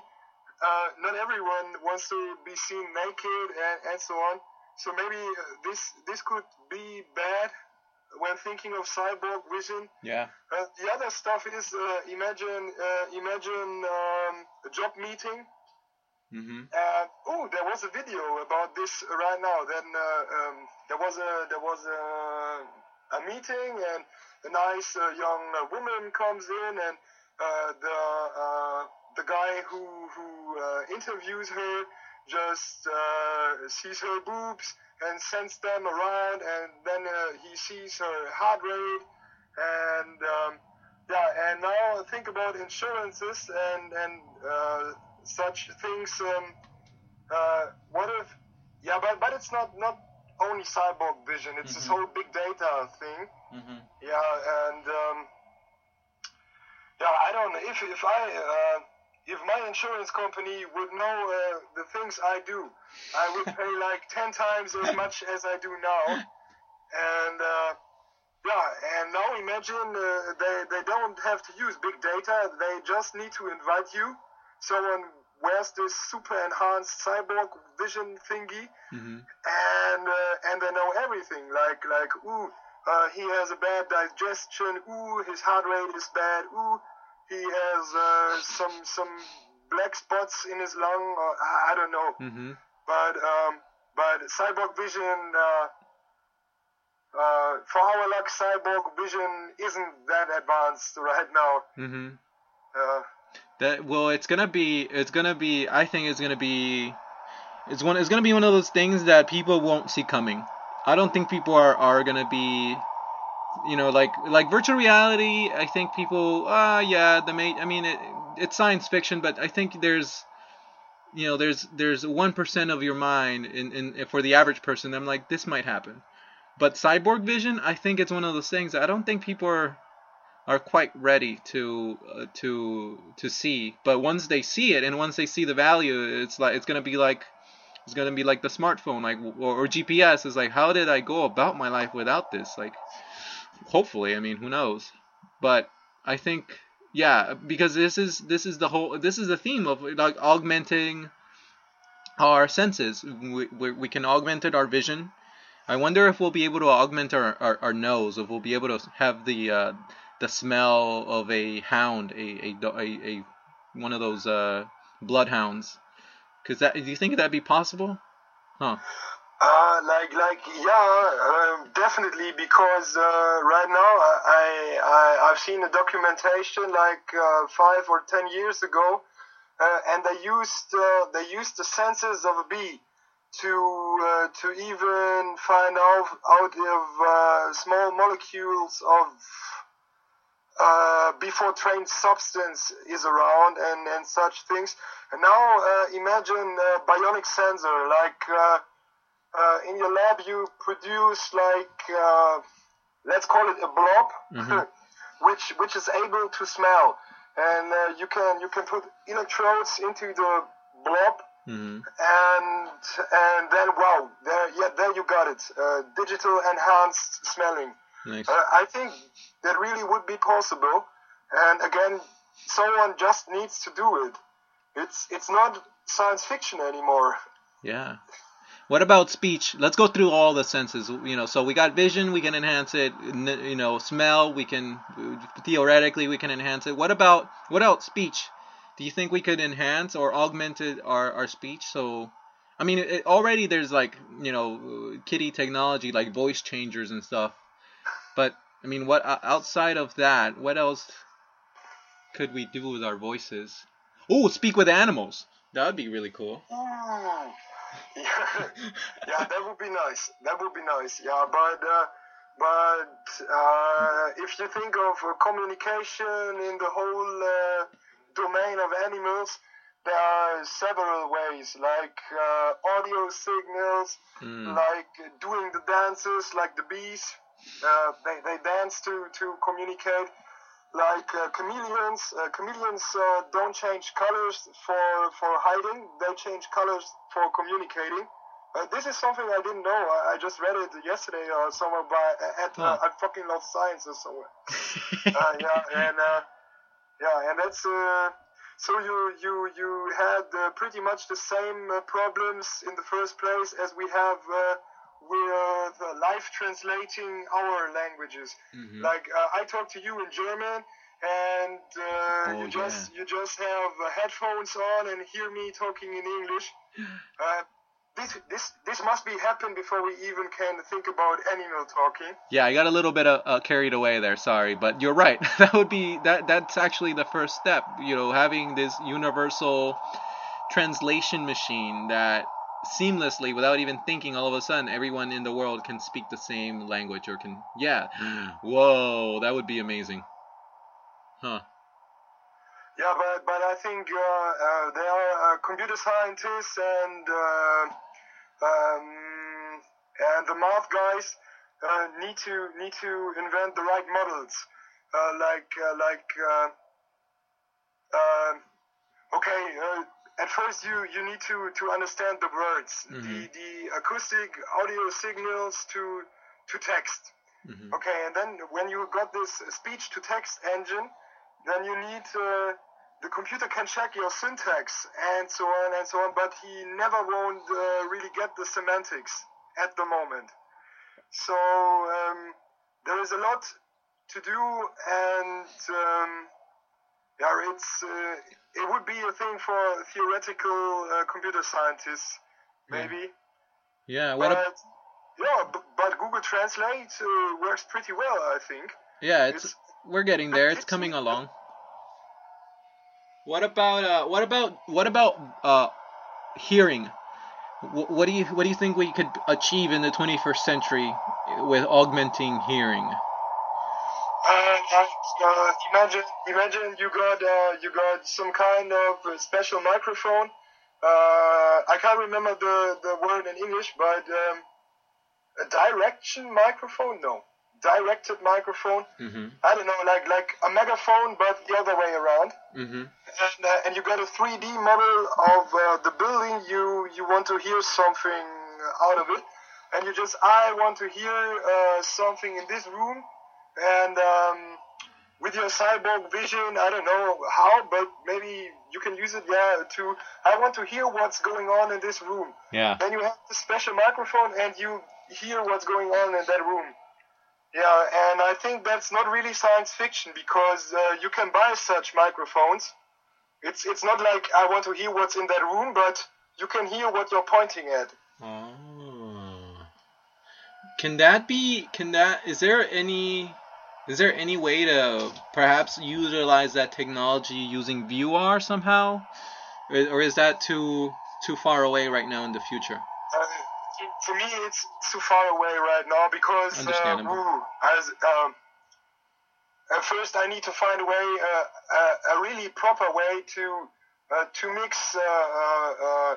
B: uh, not everyone wants to be seen naked and, and so on. So maybe uh, this this could be bad when thinking of cyborg vision.
A: Yeah.
B: Uh, the other stuff is uh, imagine uh, imagine um, a job meeting
A: Mm-hmm.
B: uh, oh, there was a video about this right now. Then uh, um, there was a there was a, a meeting, and a nice uh, young uh, woman comes in, and uh, the uh, the guy who who uh, interviews her just uh, sees her boobs and sends them around, and then uh, he sees her heart rate, and um, yeah, and now think about insurances and and uh, such things. Um, uh, what if? Yeah, but but it's not not only cyborg vision. It's this
A: Mhm.
B: whole big data thing.
A: Mm-hmm.
B: Yeah, and um, yeah, I don't know if if I uh, if my insurance company would know uh, the things I do, I would pay like ten times as much as I do now. And uh, yeah, and now imagine uh, they they don't have to use big data. They just need to invite you. Someone wears this super enhanced cyborg vision thingy
A: Mm-hmm.
B: and uh, and they know everything. Like like ooh, uh, he has a bad digestion. Ooh, his heart rate is bad. Ooh, he has uh, some some black spots in his lung. Or, I don't know.
A: Mm-hmm.
B: But um, but cyborg vision. Uh, uh, for our luck, cyborg vision isn't that advanced right now.
A: Mm-hmm.
B: Uh,
A: That well, it's gonna be. It's gonna be. I think it's gonna be. It's one. It's gonna be one of those things that people won't see coming. I don't think people are are gonna be. You know, like like virtual reality. I think people. Ah, yeah. The mate. I mean, it, it's science fiction, but I think there's. You know, there's there's one percent of your mind in, in for the average person. I'm like, this might happen, but cyborg vision. I think it's one of those things. I don't think people are are quite ready to uh, to to see. But once they see it and once they see the value, it's like it's gonna be like it's gonna be like the smartphone, like or, or GPS is like how did I go about my life without this? Like hopefully, I mean who knows, but I think yeah because this is this is the whole this is the theme of like augmenting our senses. We we, we can augment it, our vision. I wonder if we'll be able to augment our, our, our nose, if we'll be able to have the uh, the smell of a hound, a a, a, a one of those uh, bloodhounds. Cause that, do you think that'd be possible? Huh?
B: Uh, like, like, yeah, um, definitely. Because uh, right now, I, I, I've seen a documentation like uh, five or ten years ago, uh, and they used, uh, they used the senses of a bee to, to even find out out if small molecules of before trained substance is around and, and such things. And now imagine bionic sensor, like uh, in your lab you produce like, uh, let's call it a blob,
A: Mhm.
B: which which is able to smell, and uh, you can you can put electrodes into the blob
A: hmm
B: and and then wow there yeah there you got it uh, digital enhanced smelling
A: Nice.
B: uh, I think that really would be possible. And again, someone just needs to do it. It's it's not science fiction anymore.
A: Yeah. What about speech? Let's go through all the senses. You know, so we got vision, we can enhance it. You know, smell, we can theoretically we can enhance it. What about what else? Speech. Do you think we could enhance or augment it, our our speech? So, I mean, it, already there's like you know, kitty technology like voice changers and stuff. But I mean, what outside of that? What else could we do with our voices? Oh, speak with animals. That would be really cool.
B: Ooh. Yeah, yeah, that would be nice. That would be nice. Yeah, but uh, but uh, if you think of uh, communication in the whole uh, domain of animals, there are several ways, like uh, audio signals,
A: Mm.
B: like doing the dances, like the bees. Uh, they, they dance to, to communicate. Like uh, chameleons, uh, chameleons uh, don't change colors for, for hiding, they change colors for communicating. Uh, this is something I didn't know. I, I just read it yesterday or somewhere by at uh,
A: Huh.
B: I fucking love science or somewhere. uh, yeah, and uh, yeah, and that's uh, so you you you had uh, pretty much the same uh, problems in the first place as we have uh, with uh, live translating our languages.
A: Mhm.
B: Like uh, I talk to you in German, and uh,
A: Oh,
B: you just you just have uh, headphones on and hear me talking in English. Uh, this this this must be happen before we even can think about animal talking.
A: Yeah, I got a little bit uh, uh, carried away there. Sorry, but you're right. that would be that. That's actually the first step. You know, having this universal translation machine that seamlessly without even thinking. All of a sudden, everyone in the world can speak the same language or can yeah. Whoa, that would be amazing. Huh.
B: Yeah, but but I think uh, uh, there are uh, computer scientists and uh, um, and the math guys uh, need to need to invent the right models, uh, like uh, like uh, uh, okay. At first, you, you need to, to understand the words,
A: Mhm.
B: the, the acoustic audio signals to to text.
A: hmm
B: Okay, and then when you got this speech to text engine, then you need uh, the computer can check your syntax and so on and so on, but he never won't uh, really get the semantics at the moment. So um, there is a lot to do, and um, yeah, it's uh, it would be a thing for theoretical uh, computer scientists, maybe.
A: Yeah. What?
B: But,
A: ab-
B: yeah, but, but Google Translate uh, works pretty well, I think.
A: yeah. It's
B: it's-
A: we're getting there. It's
B: it's-
A: coming along. What about uh? What about what about uh? Hearing. Wh- What do you what do you think we could achieve in the 21st century with augmenting hearing?
B: Uh, uh, imagine, imagine you got uh, you got some kind of special microphone. Uh, I can't remember the, the word in English, but um, a direction microphone? No, directed microphone.
A: Mm-hmm.
B: I don't know, like like a megaphone, but the other way around.
A: Mm-hmm.
B: and, uh, and you got a 3D model of uh, the building you you want to hear something out of it, and you just I want to hear uh, something in this room, and um, with your cyborg vision, I don't know how, but maybe you can use it, yeah, to I want to hear what's going on in this room.
A: Yeah.
B: Then you have the special microphone, and you hear what's going on in that room. Yeah, and I think that's not really science fiction because uh, you can buy such microphones. It's it's not like I want to hear what's in that room, but you can hear what you're pointing at.
A: Oh. Can that be? Can that? Is there any? Is there any way to perhaps utilize that technology using VR somehow, or, or is that too too far away right now in the future?
B: Uh, for me, it's too far away right now because uh, woo, as, um, at first I need to find a way, uh, a, a really proper way to uh, to mix uh, uh, uh,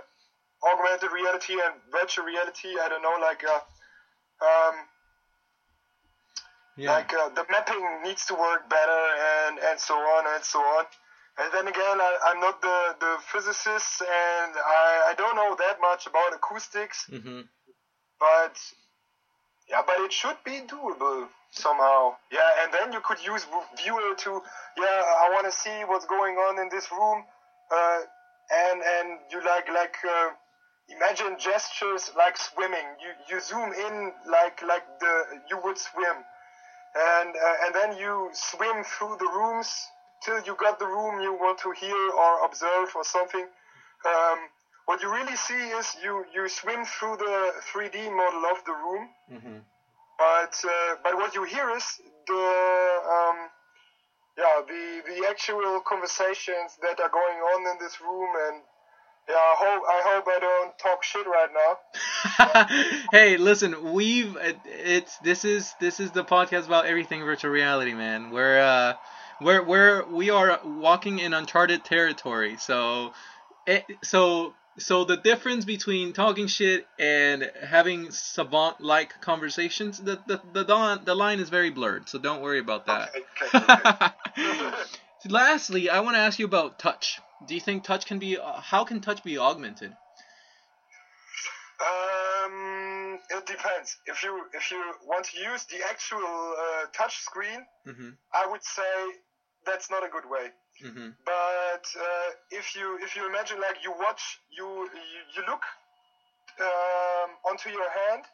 B: augmented reality and virtual reality. I don't know, like uh, um,
A: Yeah.
B: like uh, the mapping needs to work better and and so on and so on. And then again, I, I'm not the, the physicist and I, I don't know that much about acoustics
A: hmm
B: but yeah, but it should be doable somehow. Yeah, and then you could use ViewR to yeah, I want to see what's going on in this room, uh, and and you like like uh, imagine gestures like swimming. You you zoom in like like the you would swim, and uh, and then you swim through the rooms. Till you got the room you want to hear or observe or something. Um, what you really see is you, you swim through the 3D model of the room,
A: hmm
B: but uh, but what you hear is the um, yeah the the actual conversations that are going on in this room, and yeah I hope I hope I don't talk shit right now.
A: hey, listen, we've it's this is this is the podcast about everything virtual reality, man. We're uh we're we're we are walking in uncharted territory. So it, so so the difference between talking shit and having savant like conversations, the the the, don- the line is very blurred. So don't worry about that.
B: Okay, okay, okay.
A: Lastly, I want to ask you about touch. Do you think touch can be uh, how can touch be augmented?
B: um, it depends. If you if you want to use the actual uh, touch screen,
A: Mhm.
B: I would say that's not a good way.
A: Mhm.
B: but uh, if you if you imagine like you watch you you, you look um, onto your hand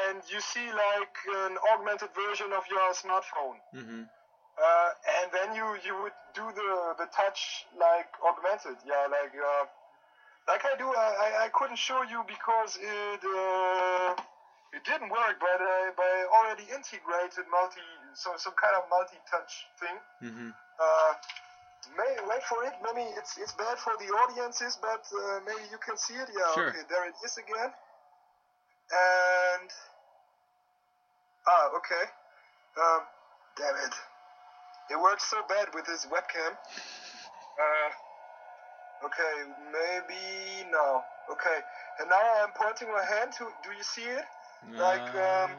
B: and you see like an augmented version of your smartphone
A: Mhm.
B: Uh, and then you you would do the the touch like augmented yeah like uh, like I do I, I, I couldn't show you because it uh, it didn't work but I, but I already integrated multi so some kind of multi touch thing
A: Mhm.
B: uh, May, wait for it. Maybe it's it's bad for the audiences, but uh, maybe you can see it. Yeah.
A: Sure.
B: Okay. There it is again. And ah, okay. Um, damn it. It works so bad with this webcam. Uh, okay, maybe no. Okay, and now I'm pointing my hand to. Do you see it? Like, um,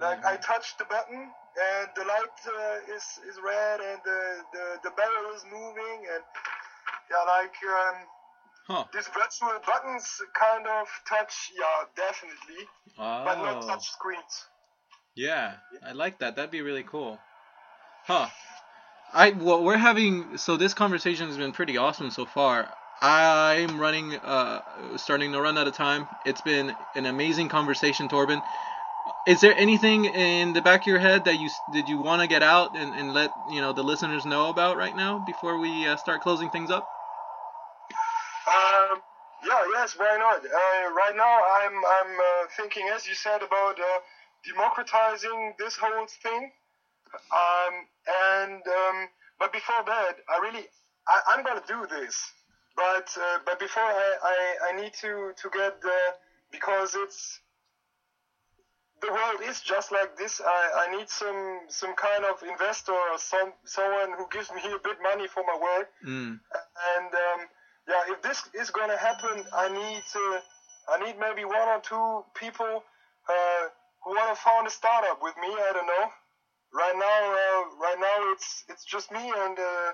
B: Like I touched the button and the light uh, is is red and the, the the barrel is moving and yeah, like um,
A: Huh.
B: these virtual buttons kind of touch. Yeah, definitely, but not
A: Oh.
B: touch screens.
A: Yeah, I like that. That'd be really cool. Huh. I well, we're having so this conversation has been pretty awesome so far. I'm running, uh, starting to run out of time. It's been an amazing conversation, Torben. Is there anything in the back of your head that you did you want to get out and, and let you know the listeners know about right now before we uh, start closing things up?
B: Um, yeah, yes, why not? Uh, right now, I'm I'm uh, thinking, as you said, about uh, democratizing this whole thing. Um, and um, but before that, I really I, I'm gonna do this. But uh, but before I, I, I need to to get the because it's the world is just like this. I, I need some some kind of investor or some someone who gives me a bit money for my work.
A: Mm.
B: And um, yeah, if this is gonna happen, I need uh, I need maybe one or two people uh, who wanna found a startup with me. I don't know. Right now, uh, right now it's it's just me and uh,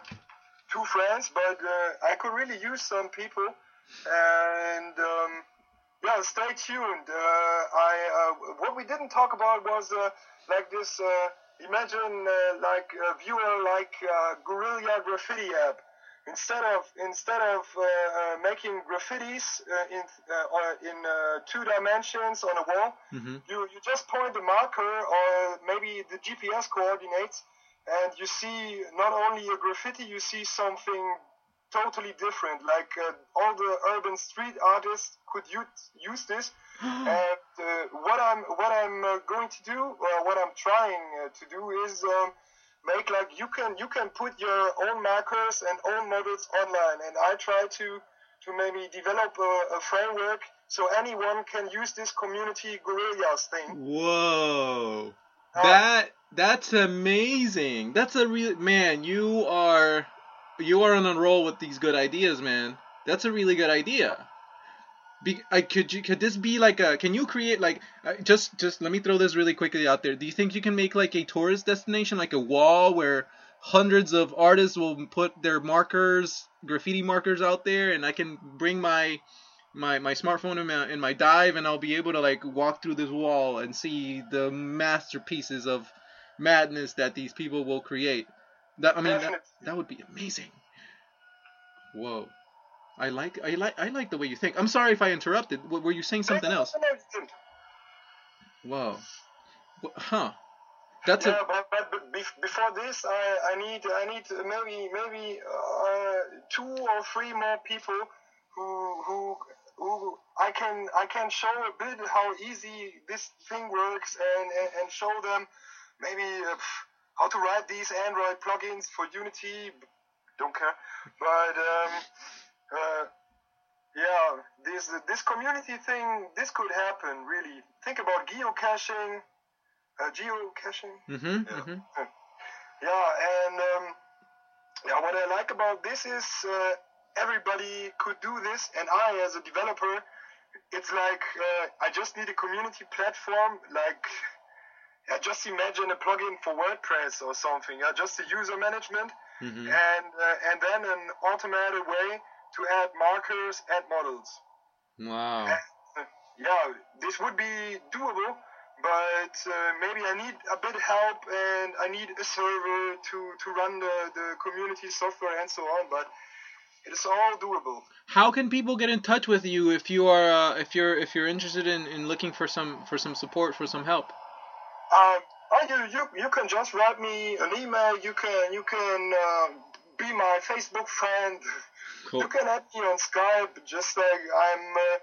B: two friends, but uh, I could really use some people. And um, yeah, stay tuned. I what we didn't talk about was like this. Imagine like a ViewR like uh, Guerrilla Graffiti app. Instead of instead of uh, uh, making graffitis uh, in uh, in uh, two dimensions on a wall,
A: hmm
B: you you just point the marker or maybe the GPS coordinates, and you see not only a graffiti, you see something totally different. Like uh, all the urban street artists could use use this. and uh, what I'm what I'm uh, going to do, or what I'm trying uh, to do, is um, make like you can you can put your own markers and own models online, and I try to to maybe develop a, a framework so anyone can use this community guerrillas thing.
A: Whoa.
B: Uh,
A: That that's amazing. That's a real man. You are you are on a roll with these good ideas, man. That's a really good idea. Be, I could you could this be like a can you create like uh, just just let me throw this really quickly out there. Do you think you can make like a tourist destination like a wall where hundreds of artists will put their markers, graffiti markers out there and I can bring my my my smartphone in my, in my dive and I'll be able to like walk through this wall and see the masterpieces of madness that these people will create. That I mean that, that would be amazing. Whoa. I like I like I like the way you think. I'm sorry if I interrupted. Were you saying something else? Whoa. Wh- Huh. That's
B: yeah,
A: a
B: but, but before this, I, I need I need maybe maybe uh, two or three more people who who who I can I can show a bit how easy this thing works and and, and show them maybe uh, how to write these Android plugins for Unity. Don't care, but um, uh, yeah, this this community thing this could happen really. Think about geocaching. Uh, geocaching.
A: Mhm.
B: Yeah.
A: Mhm.
B: Yeah, and um, yeah, what I like about this is uh, everybody could do this, and I, as a developer, it's like uh, I just need a community platform. Like, I just imagine a plugin for WordPress or something. Yeah, just the user management,
A: Mhm.
B: and uh, and then an automated way to add markers and models.
A: Wow.
B: Uh, yeah, this would be doable, but uh, maybe I need a bit help and I need a server to, to run the, the community software and so on. But it's all doable.
A: How can people get in touch with you if you are uh, if you're if you're interested in, in looking for some for some support for some help?
B: Um, oh, you, you you can just write me an email. You can you can uh, be my Facebook friend.
A: Cool.
B: You can add me on Skype. Just like I'm. Uh,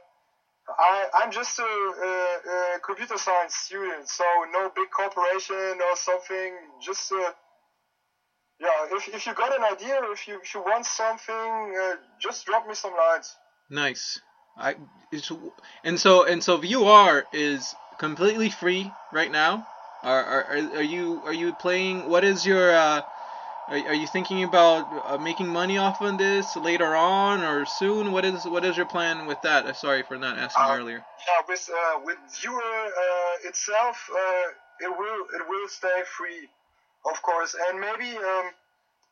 B: I, I'm just a, a, a computer science student, so no big corporation or something. Just uh, yeah, if, if you got an idea, if you if you want something, uh, just drop me some lines.
A: Nice. I it's, and so and so VR is completely free right now. Are are are you are you playing? What is your uh, are, are you thinking about uh, making money off on this later on or soon? What is what is your plan with that? Uh, sorry for not asking
B: Uh,
A: earlier.
B: Yeah, with uh, with ViewR uh, itself, uh, it will it will stay free, of course, and maybe um,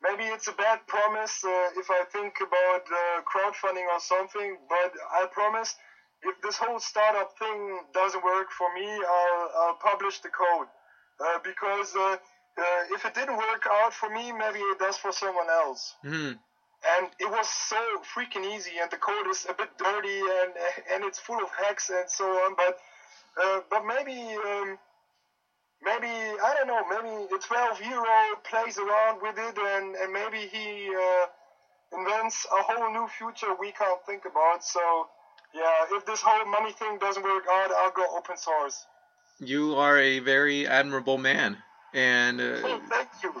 B: maybe it's a bad promise uh, if I think about uh, crowdfunding or something, but I promise if this whole startup thing doesn't work for me, I'll I'll publish the code uh, because. Uh, if it didn't work out for me, maybe it does for someone else.
A: Hmm.
B: and it was so freaking easy and the code is a bit dirty and and it's full of hacks and so on but uh, but maybe um, maybe I don't know maybe a 12 year old plays around with it and, and maybe he uh, invents a whole new future we can't think about. So yeah if this whole money thing doesn't work out I'll go open source.
A: You are a very admirable man, and
B: oh,
A: uh,
B: thank you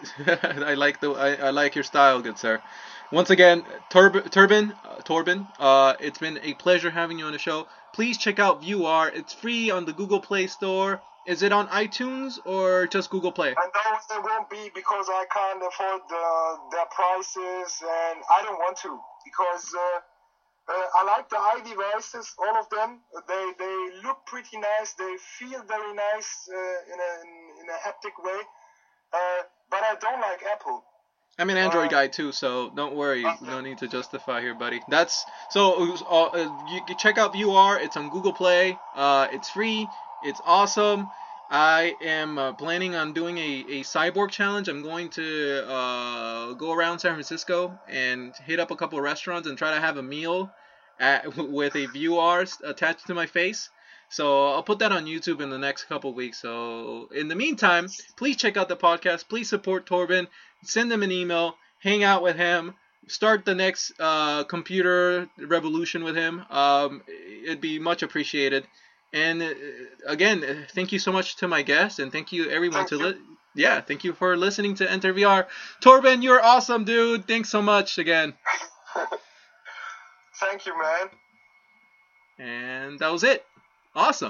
A: I like the I, I like your style, good sir. Once again, Turb- Turbin, uh, Torben, uh, it's been a pleasure having you on the show. Please check out ViewR. It's free on the Google Play Store. Is it on iTunes or just Google Play?
B: And those it won't be because I can't afford the, their prices, and I don't want to because uh, uh, I like the i devices, all of them. They they look pretty nice. They feel very nice uh, in a in, in a haptic way. Uh, but I don't like Apple.
A: I'm an Android
B: Uh,
A: guy too, so don't worry.
B: Okay.
A: No need to justify here, buddy. That's so. Uh, uh, you check out ViewR. It's on Google Play. Uh, it's free. It's awesome. I am uh, planning on doing a, a cyborg challenge. I'm going to uh, go around San Francisco and hit up a couple restaurants and try to have a meal at, with a VR attached to my face. So I'll put that on YouTube in the next couple weeks. So in the meantime, please check out the podcast. Please support Torben. Send him an email. Hang out with him. Start the next uh, computer revolution with him. Um, it'd be much appreciated. And uh, again, uh, thank you so much to my guests, and thank you everyone to li- yeah, thank you for listening to Enter VR. Torben, you're awesome, dude. Thanks so much again.
B: Thank you, man.
A: And that was it. Awesome.